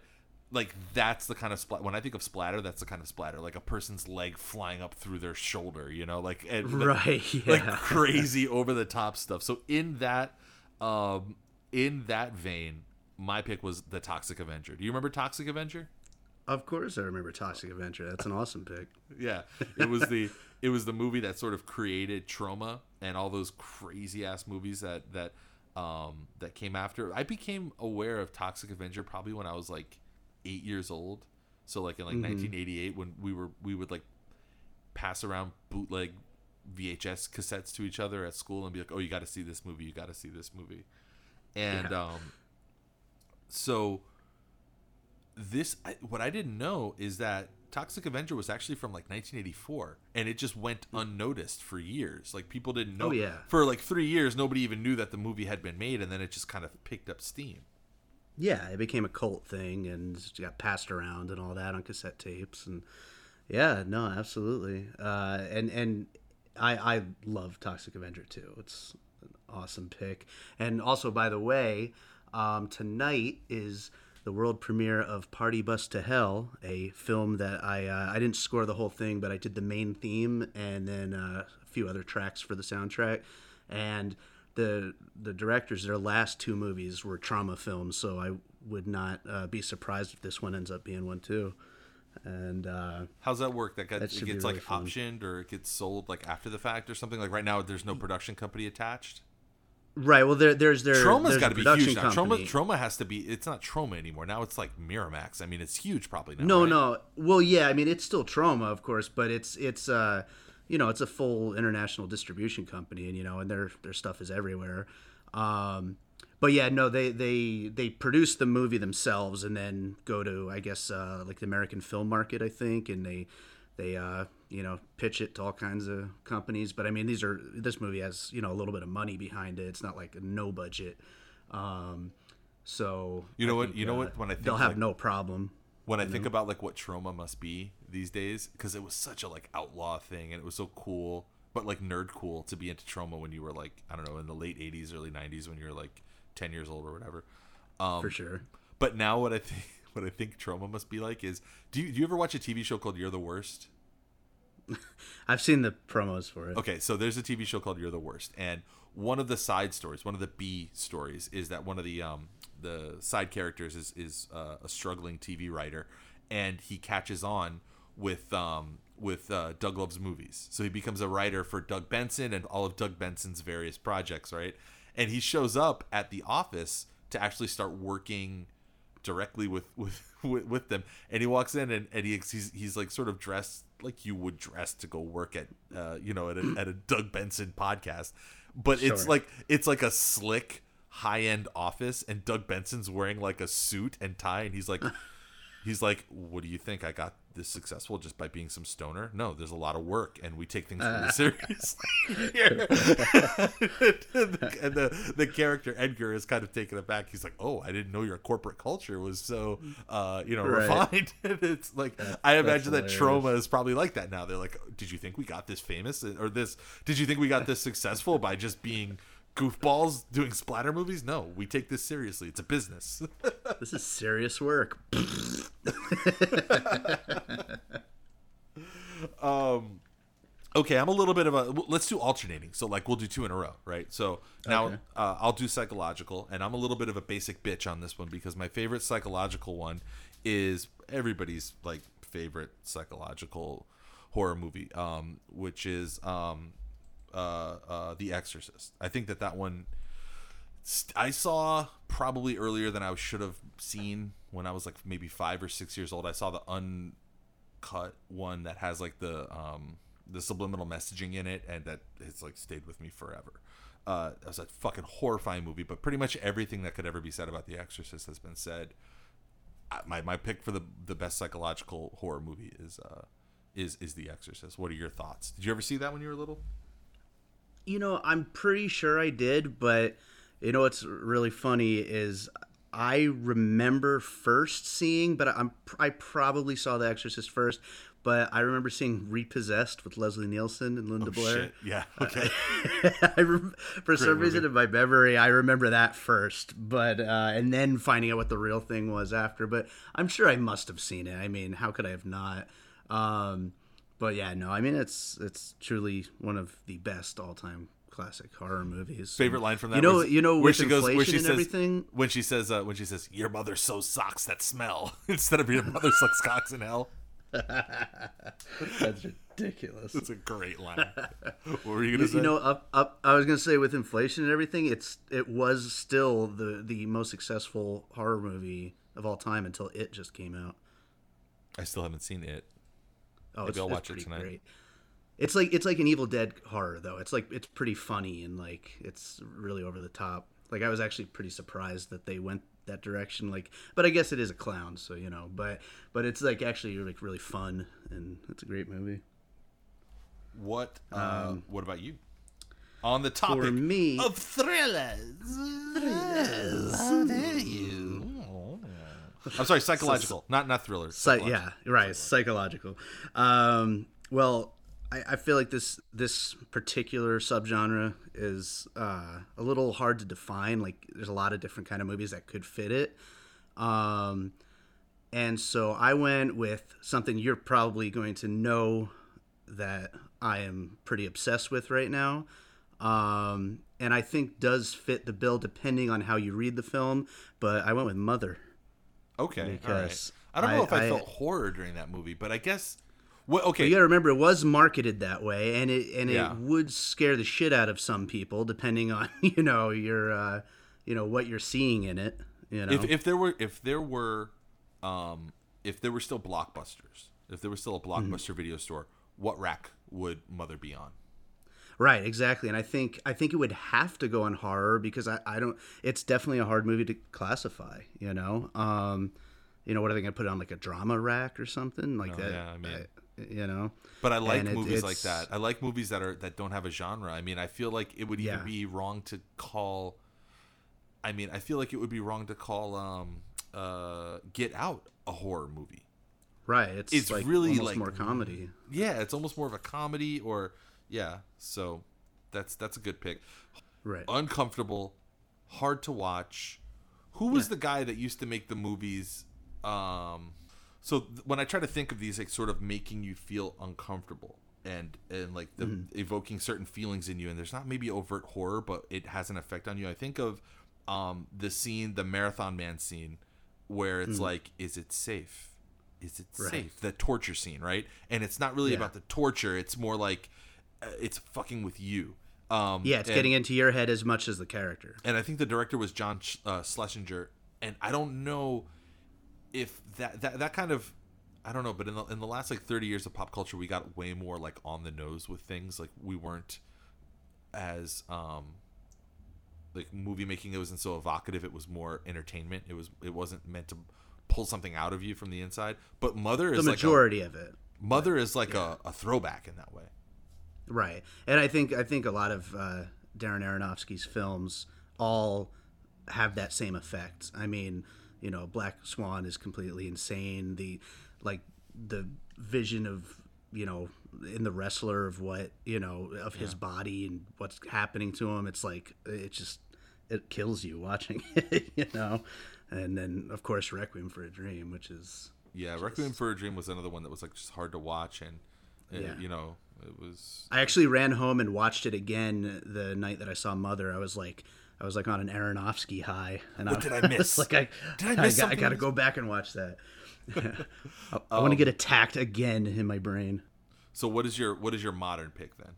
Like that's the kind of splat. When I think of splatter, that's the kind of splatter, like a person's leg flying up through their shoulder, you know, like and, Right, <laughs> like yeah. crazy over the top stuff. So in that, Um, in that vein, my pick was the Toxic Avenger. Do you remember Toxic Avenger? Of course, I remember Toxic Avenger. That's an awesome pick. Yeah, it was the it was the movie that sort of created Troma and all those crazy ass movies that that um that came after. I became aware of Toxic Avenger probably when I was like eight years old. So like in like 1988 when we were we would like pass around bootleg VHS cassettes to each other at school and be like, "Oh, you got to see this movie. You got to see this movie." And um so this I, what I didn't know is that Toxic Avenger was actually from like 1984 and it just went unnoticed for years. Like people didn't know Oh, yeah. for like 3 years nobody even knew that the movie had been made and then it just kind of picked up steam. Yeah, it became a cult thing and got passed around and all that on cassette tapes and yeah, no, absolutely. Uh, and and I I love Toxic Avenger too. It's an awesome pick. And also, by the way, um, tonight is the world premiere of Party Bus to Hell, a film that I uh, I didn't score the whole thing, but I did the main theme and then uh, a few other tracks for the soundtrack. And the the directors, their last two movies were Troma films, so I would not uh, be surprised if this one ends up being one too. And uh, How's that work? That, That gets, it gets really like fun. optioned or it gets sold like after the fact or something? Like right now there's no production company attached. Right, well, there there's their Troma's got to be huge now. Troma has to be. It's not Troma anymore. Now it's like Miramax. I mean, it's huge probably now. No, right? no. Well, yeah. I mean, it's still Troma, of course, but it's it's uh, you know, it's a full international distribution company, and you know, and their their stuff is everywhere. Um, but yeah, no, they they they produce the movie themselves, and then go to I guess uh, like the American film market, I think, and they they uh, you know pitch it to all kinds of companies. But I mean, these are this movie has you know a little bit of money behind it. It's not like a no budget. Um, so You know I what- think, you know uh, what- when I think, they'll have like- no problem. when I think about like what Troma must be these days, because it was such a like outlaw thing and it was so cool, but like nerd cool to be into Troma when you were like I don't know in the late '80s, early '90s when you were like 10 years old or whatever. Um, For sure. But now what I think what I think Troma must be like is do you do you ever watch a TV show called You're the Worst? <laughs> I've seen the promos for it. Okay, so there's a TV show called You're the Worst, and one of the side stories, one of the B stories, is that one of the um the side characters is is uh, a struggling TV writer, and he catches on with um with uh, Doug Loves Movies, so he becomes a writer for Doug Benson and all of Doug Benson's various projects, right? And he shows up at the office to actually start working directly with with with, with them. And he walks in and, and he, he's he's like sort of dressed like you would dress to go work at uh you know at a, at a Doug Benson podcast. But it's like it's like a slick high end office and Doug Benson's wearing like a suit and tie and he's like he's like what do you think? I got this successful just by being some stoner no there's a lot of work and we take things really seriously <laughs> here. and the the character Edgar is kind of taken aback. He's like, "Oh, I didn't know your corporate culture was so, uh, you know, Right. refined." <laughs> and it's like I imagine that Troma is probably like that now. They're like, "Did you think we got this famous or this? Did you think we got this successful by just being?" Goofballs doing splatter movies? No, we take this seriously. It's a business. <laughs> This is serious work. um okay i'm a little bit of a let's do alternating so like we'll do two in a row right so now Okay. uh, i'll do psychological and i'm a little bit of a basic bitch on this one because my favorite psychological one is everybody's like favorite psychological horror movie um which is um uh uh the exorcist i think that that one I saw probably earlier than I should have seen when I was like maybe five or six years old. I saw the uncut one that has like the um the subliminal messaging in it, and that has like stayed with me forever. Uh, it was a fucking horrifying movie, but pretty much everything that could ever be said about The Exorcist has been said. My my pick for the the best psychological horror movie is uh is is The Exorcist. What are your thoughts? Did you ever see that when you were little? You know, I'm pretty sure I did, but you know what's really funny is I remember first seeing, but I'm I probably saw The Exorcist first, but I remember seeing Repossessed with Leslie Nielsen and Linda Blair. Shit. Yeah. <laughs> Okay. <laughs> I rem- for some movie. reason in my memory, I remember that first, but uh, and then finding out what the real thing was after. But I'm sure I must have seen it. I mean, how could I have not? Um, but yeah, no, I mean it's it's truly one of the best all time classic horror movies. Favorite line from that? You know, was- you know, where she goes, where inflation she and says, everything. when she says, uh, when she says, "Your mother sews socks that smell," <laughs> instead of your mother sucks cocks in hell. <laughs> That's ridiculous. That's a great line. what were you gonna You, say? you know, up, up. I was gonna say with inflation and everything, it's it was still the the most successful horror movie of all time until it just came out. I still haven't seen it. Oh, Maybe it's, I'll it's watch it tonight. Great. It's like it's like an Evil Dead horror though. It's like it's pretty funny and like it's really over the top. Like I was actually pretty surprised that they went that direction. Like, but I guess it is a clown, so you know. But but it's like actually like really fun and it's a great movie. What? Uh, what about you? On the topic Um, For me, of thrillers. How dare you? I'm sorry, psychological, not not thrillers. Psy- psychological. yeah, right. Psychological. Um, well, I, I feel like this this particular subgenre is uh, a little hard to define. Like, there's a lot of different kind of movies that could fit it. Um, and so I went with something you're probably going to know that I am pretty obsessed with right now. Um, and I think does fit the bill depending on how you read the film. But I went with Mother. Okay, all right. Because I don't know I- if I, I- felt horror during that movie, but I guess. Well, okay, you got to remember, it was marketed that way, and it and Yeah. it would scare the shit out of some people, depending on <laughs> you know your uh, you know what you're seeing in it. You know, if if there were if there were um if there were still blockbusters if there was still a Mm-hmm. blockbuster video store what rack would mother be on right, exactly. And I think I think it would have to go on horror because I, I don't. It's definitely a hard movie to classify. You know, um, you know what are they gonna put it on like a drama rack or something like that? Oh, yeah, I mean- you know. but i like it- movies like that i like movies that are that don't have a genre i mean i feel like it would even Yeah. be wrong to call i mean i feel like it would be wrong to call um uh get out a horror movie Right, it's, It's like really, almost like, more comedy. yeah it's almost more of a comedy or yeah so that's that's a good pick Right. uncomfortable, hard to watch. Who was the guy that used to make the movies? Um, so th- when I try to think of these, like sort of making you feel uncomfortable and and like the Mm-hmm. evoking certain feelings in you, and there's not maybe overt horror, but it has an effect on you. I think of um the scene, the Marathon Man scene, where it's like, is it safe? Is it Mm. Right. safe? The torture scene, right? And it's not really Yeah. about the torture; it's more like it's fucking with you. Um, Yeah, it's and- getting into your head as much as the character. and I think the director was John uh, Schlesinger, and I don't know if that, that that kind of I don't know, but in the in the last like thirty years of pop culture, we got way more like on the nose with things. Like we weren't as um like movie making. It wasn't so evocative. It was more entertainment. It was it wasn't meant to pull something out of you from the inside. But Mother The is like majority of it. a, Mother is like a, a throwback in that way. Right, and I think I think a lot of uh, Darren Aronofsky's films all have that same effect. I mean, you know, Black Swan is completely insane. The like the vision of you know in the wrestler of what you know of his body and what's happening to him. It's like it just it kills you watching <laughs> it, you know. And then of course Requiem for a Dream, which is Yeah, Requiem for a Dream was another one that was like just hard to watch, and Yeah. you know it was I actually ran home and watched it again the night that I saw Mother. I was like, I was like on an Aronofsky high, and What I, did I <laughs> miss? like, I, Did I miss got, something? got to go back and watch that. <laughs> I, Um, want to get attacked again in my brain. So what is your what is your modern pick then?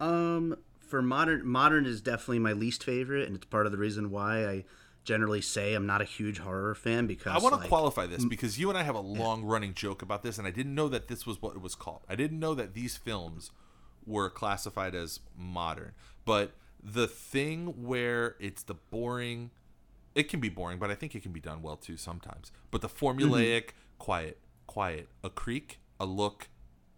Um, for modern, modern is definitely my least favorite, and it's part of the reason why I generally say I'm not a huge horror fan because I want to like, qualify this because you and I have a long running joke about this, and I didn't know that this was what it was called. I didn't know that these films were classified as modern. But the thing where it's the boring, it can be boring, but I think it can be done well too sometimes. But the formulaic, mm-hmm. quiet, quiet, a creak, a look,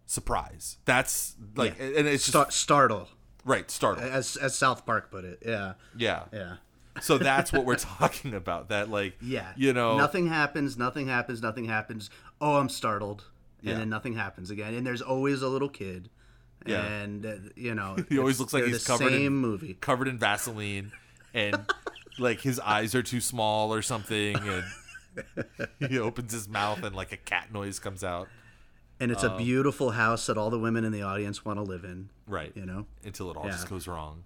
surprise. That's like, Yeah. and it's just Sta- startle, right, startle. as as South Park put it. Yeah, Yeah, yeah. So that's what we're talking about. That like, Yeah. you know, nothing happens, nothing happens, nothing happens. Oh, I'm startled. And Yeah. then nothing happens again. And there's always a little kid. Yeah. And, uh, you know, <laughs> He always looks like he's the covered same in movie. covered in Vaseline, and <laughs> like his eyes are too small or something, and <laughs> he opens his mouth and like a cat noise comes out. and it's a beautiful house that all the women in the audience want to live in. Right. You know. Until it all just goes wrong.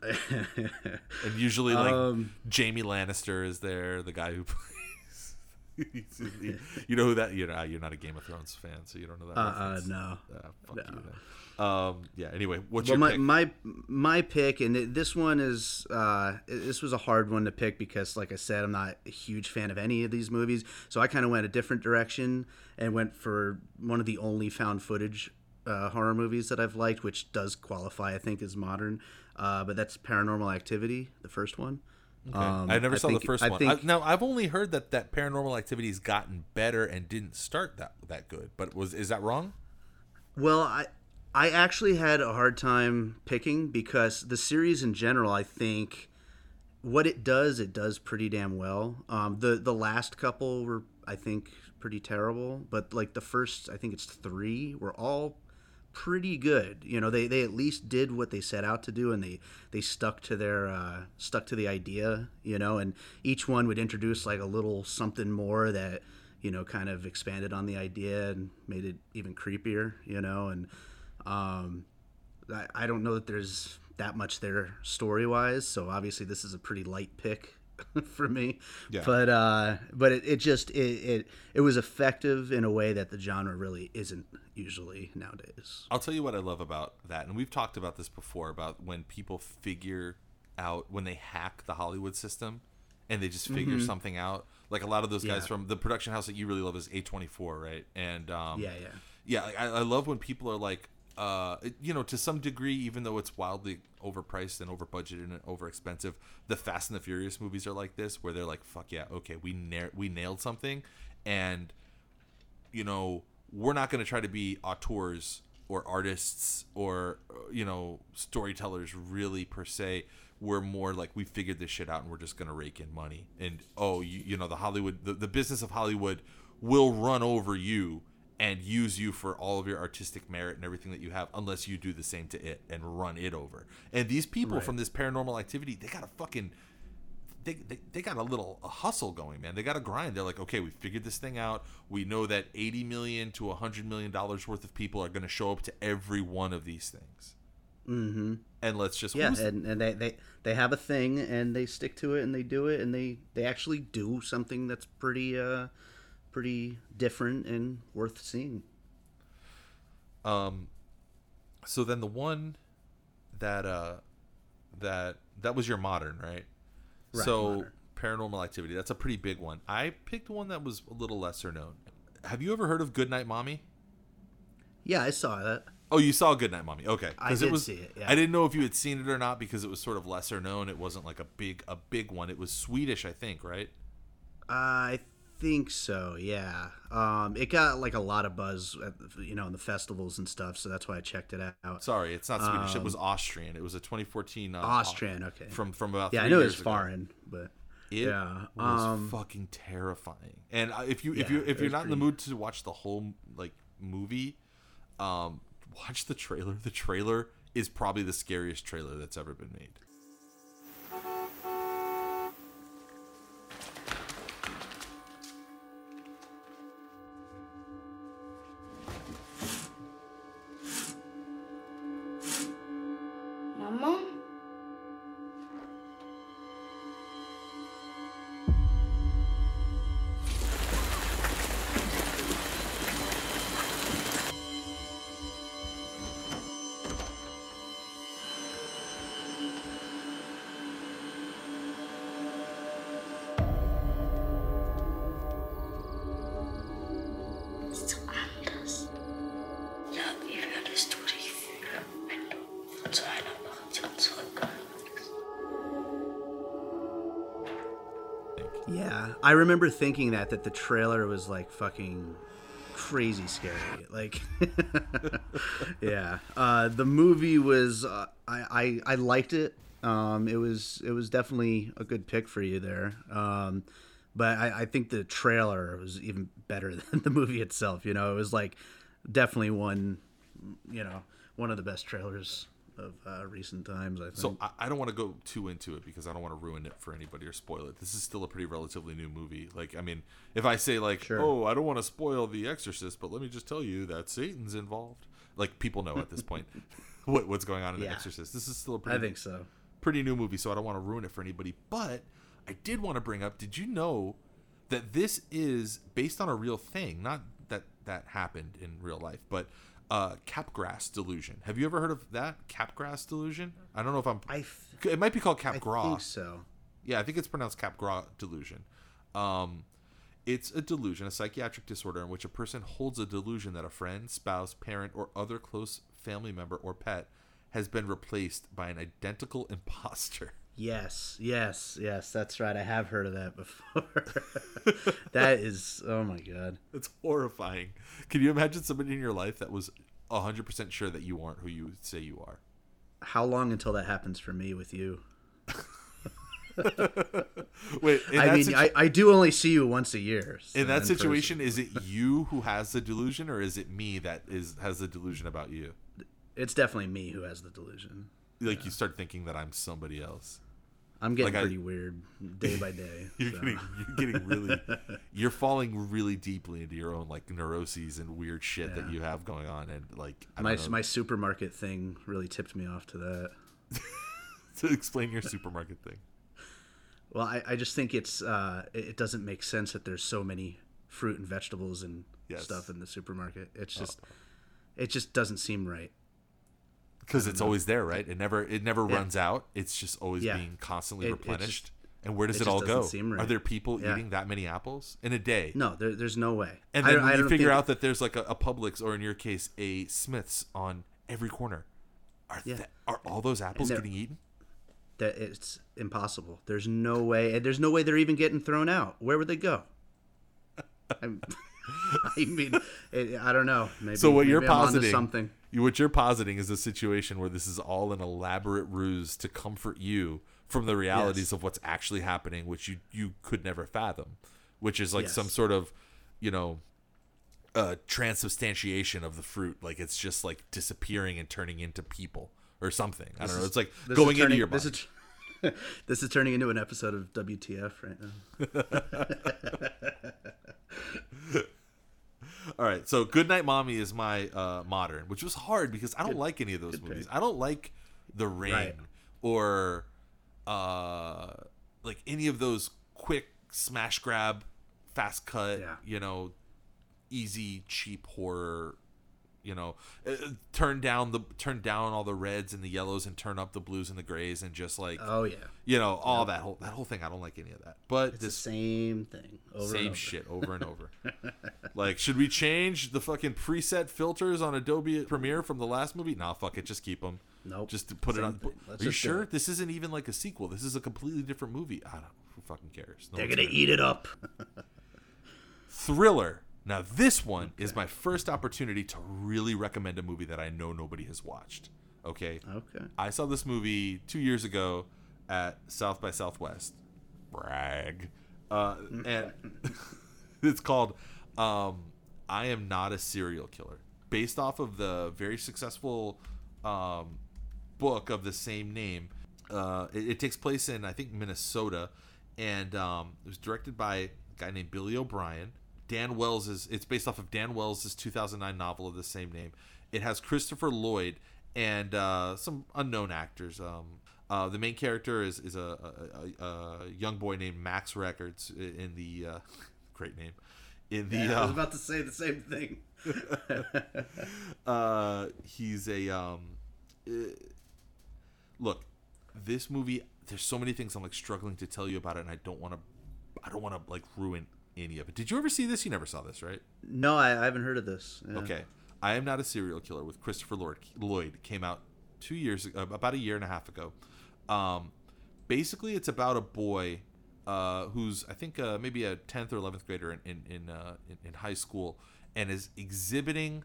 <laughs> and usually, like Um, Jamie Lannister is there, the guy who <laughs> plays. <laughs> the- you know who that? You know, you're not a Game of Thrones fan, so you don't know that. Uh, uh, no. Ah, fuck you. Um, yeah. Anyway, what's Well, your my, pick? my my pick, and it, this one is uh, this was a hard one to pick because, like I said, I'm not a huge fan of any of these movies. So I kind of went a different direction and went for one of the only found footage uh, horror movies that I've liked, which does qualify, I think, as modern. Uh, but that's Paranormal Activity, the first one. Um, I never I saw think- the first I one. think- I, now I've only heard that that Paranormal Activity's gotten better and didn't start that that good. But was is that wrong? Well, I I actually had a hard time picking because the series in general, I think what it does, it does pretty damn well. Um, the the last couple were, I think, pretty terrible, but like the first, I think it's three, were all pretty good. You know, they, they at least did what they set out to do, and they they stuck to their uh, stuck to the idea. You know, and each one would introduce like a little something more that you know kind of expanded on the idea and made it even creepier. You know, and um, I, I don't know that there's that much there story wise. So obviously this is a pretty light pick <laughs> for me. Yeah. But uh, but it, it just it, it it was effective in a way that the genre really isn't usually nowadays. I'll tell you what I love about that, and we've talked about this before about when people figure out when they hack the Hollywood system and they just figure something out. Like a lot of those guys Yeah. from the production house that you really love is A24, right? And um, Yeah, yeah. yeah. I, I love when people are like, uh, you know, to some degree, even though it's wildly overpriced and over budgeted and over expensive, the Fast and the Furious movies are like this, where they're like, "Fuck yeah, okay, we na- we nailed something," and you know, we're not going to try to be auteurs or artists or uh, you know storytellers really per se. We're more like we figured this shit out and we're just to rake in money. And oh, you, you know, the Hollywood, the, the business of Hollywood will run over you and use you for all of your artistic merit and everything that you have unless you do the same to it and run it over. And these people from this paranormal activity, they got a fucking they, they, they got a little a hustle going, man. They got a grind. They're like, okay, we figured this thing out. We know that 80 million to 100 million dollars worth of people are going to show up to every one of these things. Mm-hmm. And let's just Yeah, and, and they, they they have a thing and they stick to it and they do it and they they actually do something that's pretty uh pretty different and worth seeing. Um, so then the one that uh that that was your modern, right? Right, so modern. paranormal activity. That's a pretty big one. I picked one that was a little lesser known. Have you ever heard of Goodnight Mommy? Yeah, I saw that. Oh, you saw Goodnight Mommy. Okay, I did it was, see it, yeah. I didn't know if you had seen it or not because it was sort of lesser known. It wasn't like a big a big one. It was Swedish, I think, right? I think so. Yeah. Um, it got like a lot of buzz, at, you know, in the festivals and stuff. So that's why I checked it out. Sorry, it's not Swedish. it was Austrian. It was a 2014 uh, Um, Austrian. Okay. from from about yeah, I three knew it years was foreign, but It yeah. was Um, fucking terrifying. And uh, if you if Yeah, you if you're not in the mood to watch the whole like movie, um, watch the trailer. The trailer is probably the scariest trailer that's ever been made. I remember thinking that that the trailer was like fucking crazy scary. Like, <laughs> yeah, uh, the movie was. Uh, I, I I liked it. Um, it was it was definitely a good pick for you there. Um, but I, I think the trailer was even better <laughs> than the movie itself. You know, it was like definitely one. You know, one of the best trailers of uh, recent times. I think. So I, I don't want to go too into it because I don't want to ruin it for anybody or spoil it. This is still a pretty relatively new movie. Like, I mean, if I say like, Sure. "Oh, I don't want to spoil The Exorcist," but let me just tell you that Satan's involved. Like, people know at this point <laughs> what, what's going on in The Exorcist. This is still a pretty I think so. pretty new movie, so I don't want to ruin it for anybody. But I did want to bring up: Did you know that this is based on a real thing? Not that that happened in real life, but uh, Capgras delusion. Have you ever heard of that Capgras delusion? I don't know if I'm. I it might be called capgras. I think so. Yeah, I think it's pronounced capgras delusion. Um, it's a delusion, a psychiatric disorder in which a person holds a delusion that a friend, spouse, parent, or other close family member or pet has been replaced by an identical <laughs> imposter. Yes, yes, yes. That's right. I have heard of that before. <laughs> that is. Oh my god. It's horrifying. Can you imagine somebody in your life that was 100% sure that you aren't who you say you are? How long until that happens for me with you? <laughs> Wait, I mean, situ- I, I do only see you once a year. so in that person. situation, is it you who has the delusion, or is it me that is has the delusion about you? it's definitely me who has the delusion. Like you start thinking that I'm somebody else. I'm getting Like I- pretty weird day by day. <laughs> You're so. getting you're getting really <laughs> you're falling really deeply into your own like neuroses and weird shit that you have going on, and like I my my supermarket thing really tipped me off to that. <laughs> to explain your supermarket thing. Well, I, I just think it's uh, it, doesn't make sense that there's so many fruit and vegetables and Yes. Oh. stuff in the supermarket. It's just it just doesn't seem right. Because it's always there, right? It never it never Yeah. runs out. It's just always Yeah. being constantly It- it just- replenished. and where does it it, all go? seem Are there people Yeah. eating that many apples in a day? No, there, there's no way. And then when I you figure out that there's like a, a Publix or in your case a Smiths on every corner, are Yeah. tha- are all those apples getting eaten? that it's impossible. There's no way, there's no way they're even getting thrown out. Where would they go? <laughs> <laughs> I'm, mean, it, I don't know. Maybe, So what you're I'm positing, something? what you're positing is a situation where this is all an elaborate ruse to comfort you from the realities Yes. of what's actually happening, which you you could never fathom, which is like Yes. some sort of, you know, uh, transubstantiation of the fruit. Like it's just like disappearing and turning into people or something. I don't know. It's like is going into your body. This is, <laughs> this is turning into an episode of WTF right now. <laughs> All right, so Goodnight Mommy is my uh, modern, which was hard because I don't like any of those movies. I don't like The Ring Right. or uh, like any of those quick smash grab, fast cut, Yeah. you know, easy cheap horror. You know, uh, turn down the turn down all the reds and the yellows and turn up the blues and the grays and just like Oh yeah, you know all that whole that whole thing. I don't like any of that. But it's the this same thing. Over same over. shit over and over. <laughs> like, should we change the fucking preset filters on Adobe Premiere from the last movie? Nah, fuck it, just keep them. Nope. Just to put it on. Are you sure this isn't even like a sequel? This is a completely different movie. I don't. Who fucking cares? No They're one's gonna eat it up. <laughs> Thriller. Now this one is my first opportunity to really recommend a movie that I know nobody has watched. Okay. Okay. I saw this movie two years ago at South by Southwest. Brag. Uh, and <laughs> it's called um, "I Am Not a Serial Killer," based off of the very successful um, book of the same name. Uh, it, it takes place in I think Minnesota, and um, it was directed by a guy named Billy O'Brien. Dan Wells is it's based off of Dan Wells' 2009 novel of the same name. It has Christopher Lloyd and uh, some unknown actors. Um, uh, the main character is is a, a, a, young boy named Max Records in the uh, <laughs> great name in the Yeah, I was uh, about to say the same thing. <laughs> uh, he's a um, uh, look. This movie, there's so many things I'm like struggling to tell you about it, and I don't want to. I don't want to like ruin any of it. Did you ever see this? You never saw this, right? No, I, I haven't heard of this. Yeah. Okay. I am not a serial killer with Christopher Lloyd. Lloyd came out two years ago, about a year and a half ago. Um, basically, it's about a boy uh, who's I think uh, maybe a tenth or eleventh grader in in in, uh, in in high school, and is exhibiting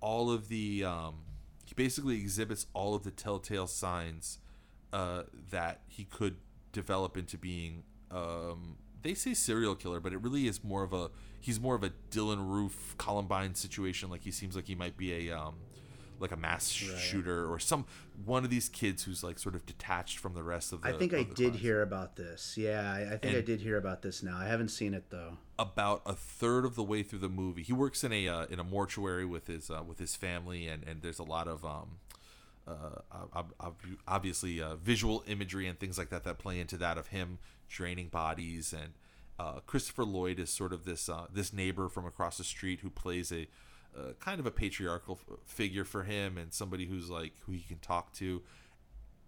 all of the. Um, he basically exhibits all of the telltale signs uh, that he could develop into being. Um, they say serial killer, but it really is more of a. He's more of a Dylann Roof Columbine situation. Like he seems like he might be a. Um, like a mass shooter or some one of these kids who's like sort of detached from the rest of the. I think I did hear about this. Yeah, I, I think I did hear about this now. I haven't seen it though. about a third of the way through the movie. He works in a uh, in a mortuary with his uh, with his family, and, and there's a lot of um, uh, ob- ob- obviously uh, visual imagery and things like that that play into that of him draining bodies. And uh, Christopher Lloyd is sort of this uh, this neighbor from across the street who plays a uh, kind of a patriarchal f- figure for him and somebody who's like who he can talk to.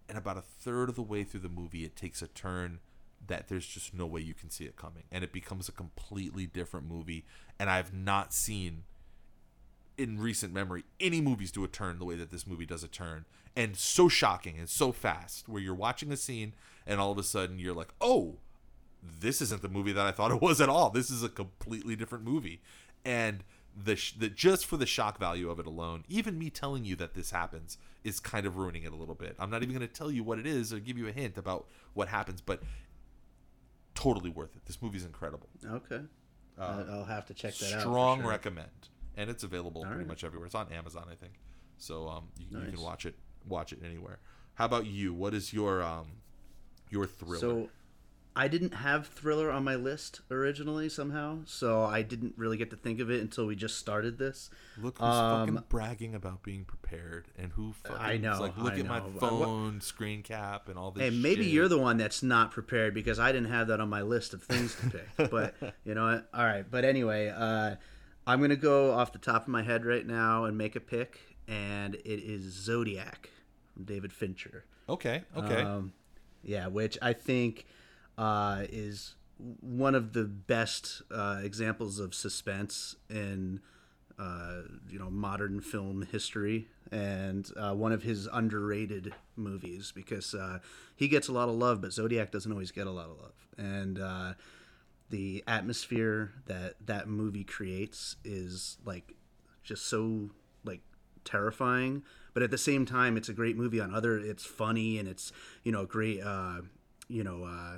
And about a third of the way through the movie, it takes a turn that there's just no way you can see it coming and it becomes a completely different movie and i've not seen in recent memory any movies do a turn the way that this movie does a turn and so shocking and so fast where you're watching a scene and all of a sudden you're like oh this isn't the movie that i thought it was at all. This is a completely different movie. And the, sh- the just for the shock value of it alone even me telling you that this happens is kind of ruining it a little bit. I'm not even going to tell you what it is or give you a hint about what happens but totally worth it. This movie's incredible. Okay, Uh, I'll have to check that out. strong sure. recommend and it's available pretty right. much everywhere it's on amazon i think so um you, you can watch it watch it anywhere how about you what is your um your thriller So, I didn't have Thriller on my list originally somehow, so I didn't really get to think of it until we just started this. look who's um, fucking bragging about being prepared and who fucking I know, like look I at my know. What- phone screen cap and all this Hey, maybe shit. you're the one that's not prepared because I didn't have that on my list of things to pick. but <laughs> you know what? All right. But anyway, uh, I'm gonna go off the top of my head right now and make a pick, and it is Zodiac from David Fincher. okay okay Um, yeah, which I think uh, is one of the best uh, examples of suspense in uh, you know modern film history, and uh, one of his underrated movies because uh, he gets a lot of love, but Zodiac doesn't always get a lot of love, and uh, the atmosphere that that movie creates is like just so like terrifying but at the same time it's a great movie on other it's funny and it's you know great uh you know uh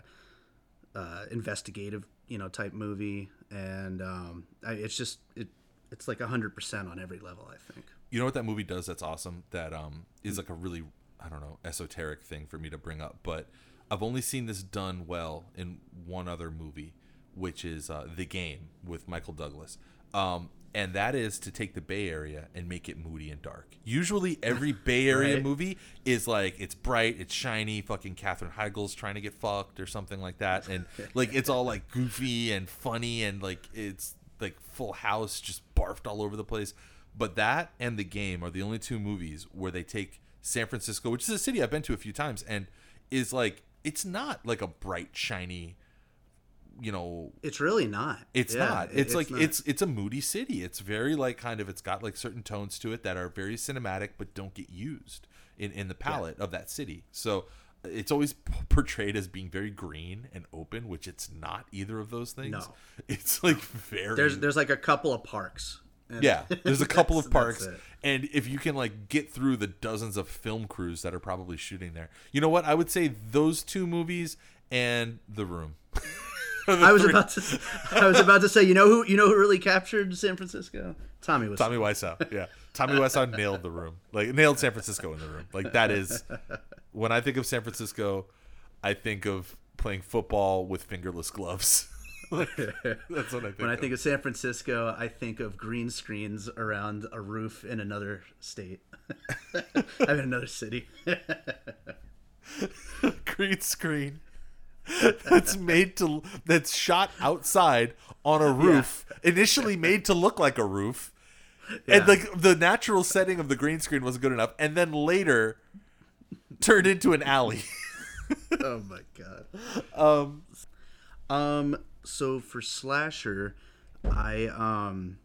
uh investigative you know type movie and um I, it's just it it's like 100% on every level i think You know what that movie does that's awesome? That um is like a really I don't know, esoteric thing for me to bring up, but I've only seen this done well in one other movie, which is uh, The Game with Michael Douglas. Um and that is to take the Bay Area and make it moody and dark. Usually, every <laughs> Bay Area Right. movie is like it's bright, it's shiny. Fucking Katherine Heigl's trying to get fucked or something like that, and <laughs> like it's all like goofy and funny and like it's like Full House just barfed all over the place. But that and the game are the only two movies where they take San Francisco, which is a city I've been to a few times, and is like it's not like a bright, shiny, you know, it's really not it's Yeah, not. it- It's, like not. it's it's a moody city. It's very like kind of it's got like certain tones to it that are very cinematic but don't get used in in the palette of that city. So it's always portrayed as being very green and open, which it's not either of those things. No. <laughs> It's like very there's there's like a couple of parks And yeah, there's a <laughs> couple of parks, and if you can like get through the dozens of film crews that are probably shooting there, you know what? I would say those two movies and The Room. <laughs> <laughs> I was three- about to I was about to say you know who you know who really captured San Francisco Tommy was Tommy Wiseau. Yeah. Tommy Wiseau nailed the room. Like nailed San Francisco in the room. Like that is when I think of San Francisco, I think of playing football with fingerless gloves. <laughs> Like, <laughs> that's what I think. When I of. think of San Francisco, I think of green screens around a roof in another state. I'm in another city. green screen <laughs> that's made to that's shot outside on a roof initially made to look like a roof and Yeah. like the natural setting of the green screen wasn't good enough and then later turned into an alley <laughs> oh my god. um Um. So for slasher, I um.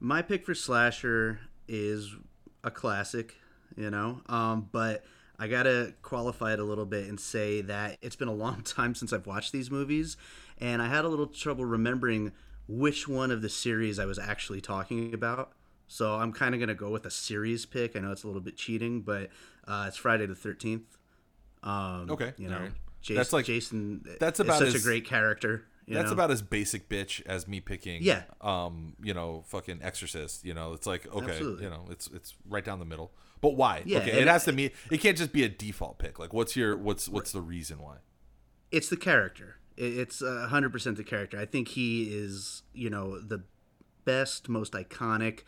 My pick for slasher is a classic, you know. Um. But I gotta qualify it a little bit and say that it's been a long <laughs> time since I've watched these movies, and I had a little trouble remembering which one of the series I was actually talking about. So I'm kind of gonna go with a series pick. I know it's a little bit cheating, but uh, it's Friday the Thirteenth. Um, Okay, you know, alright. Jason, That's like- Jason. that's is about such as- a great character. That's know? about as basic bitch as me picking. Yeah. Um. You know, fucking Exorcist. You know, it's like okay. Absolutely. You know, it's it's right down the middle. But why? Yeah, okay. It has to be. It can't just be a default pick. Like, what's your what's what's the reason why? it's the character. It's a hundred percent the character. I think he is, you know, the best, most iconic,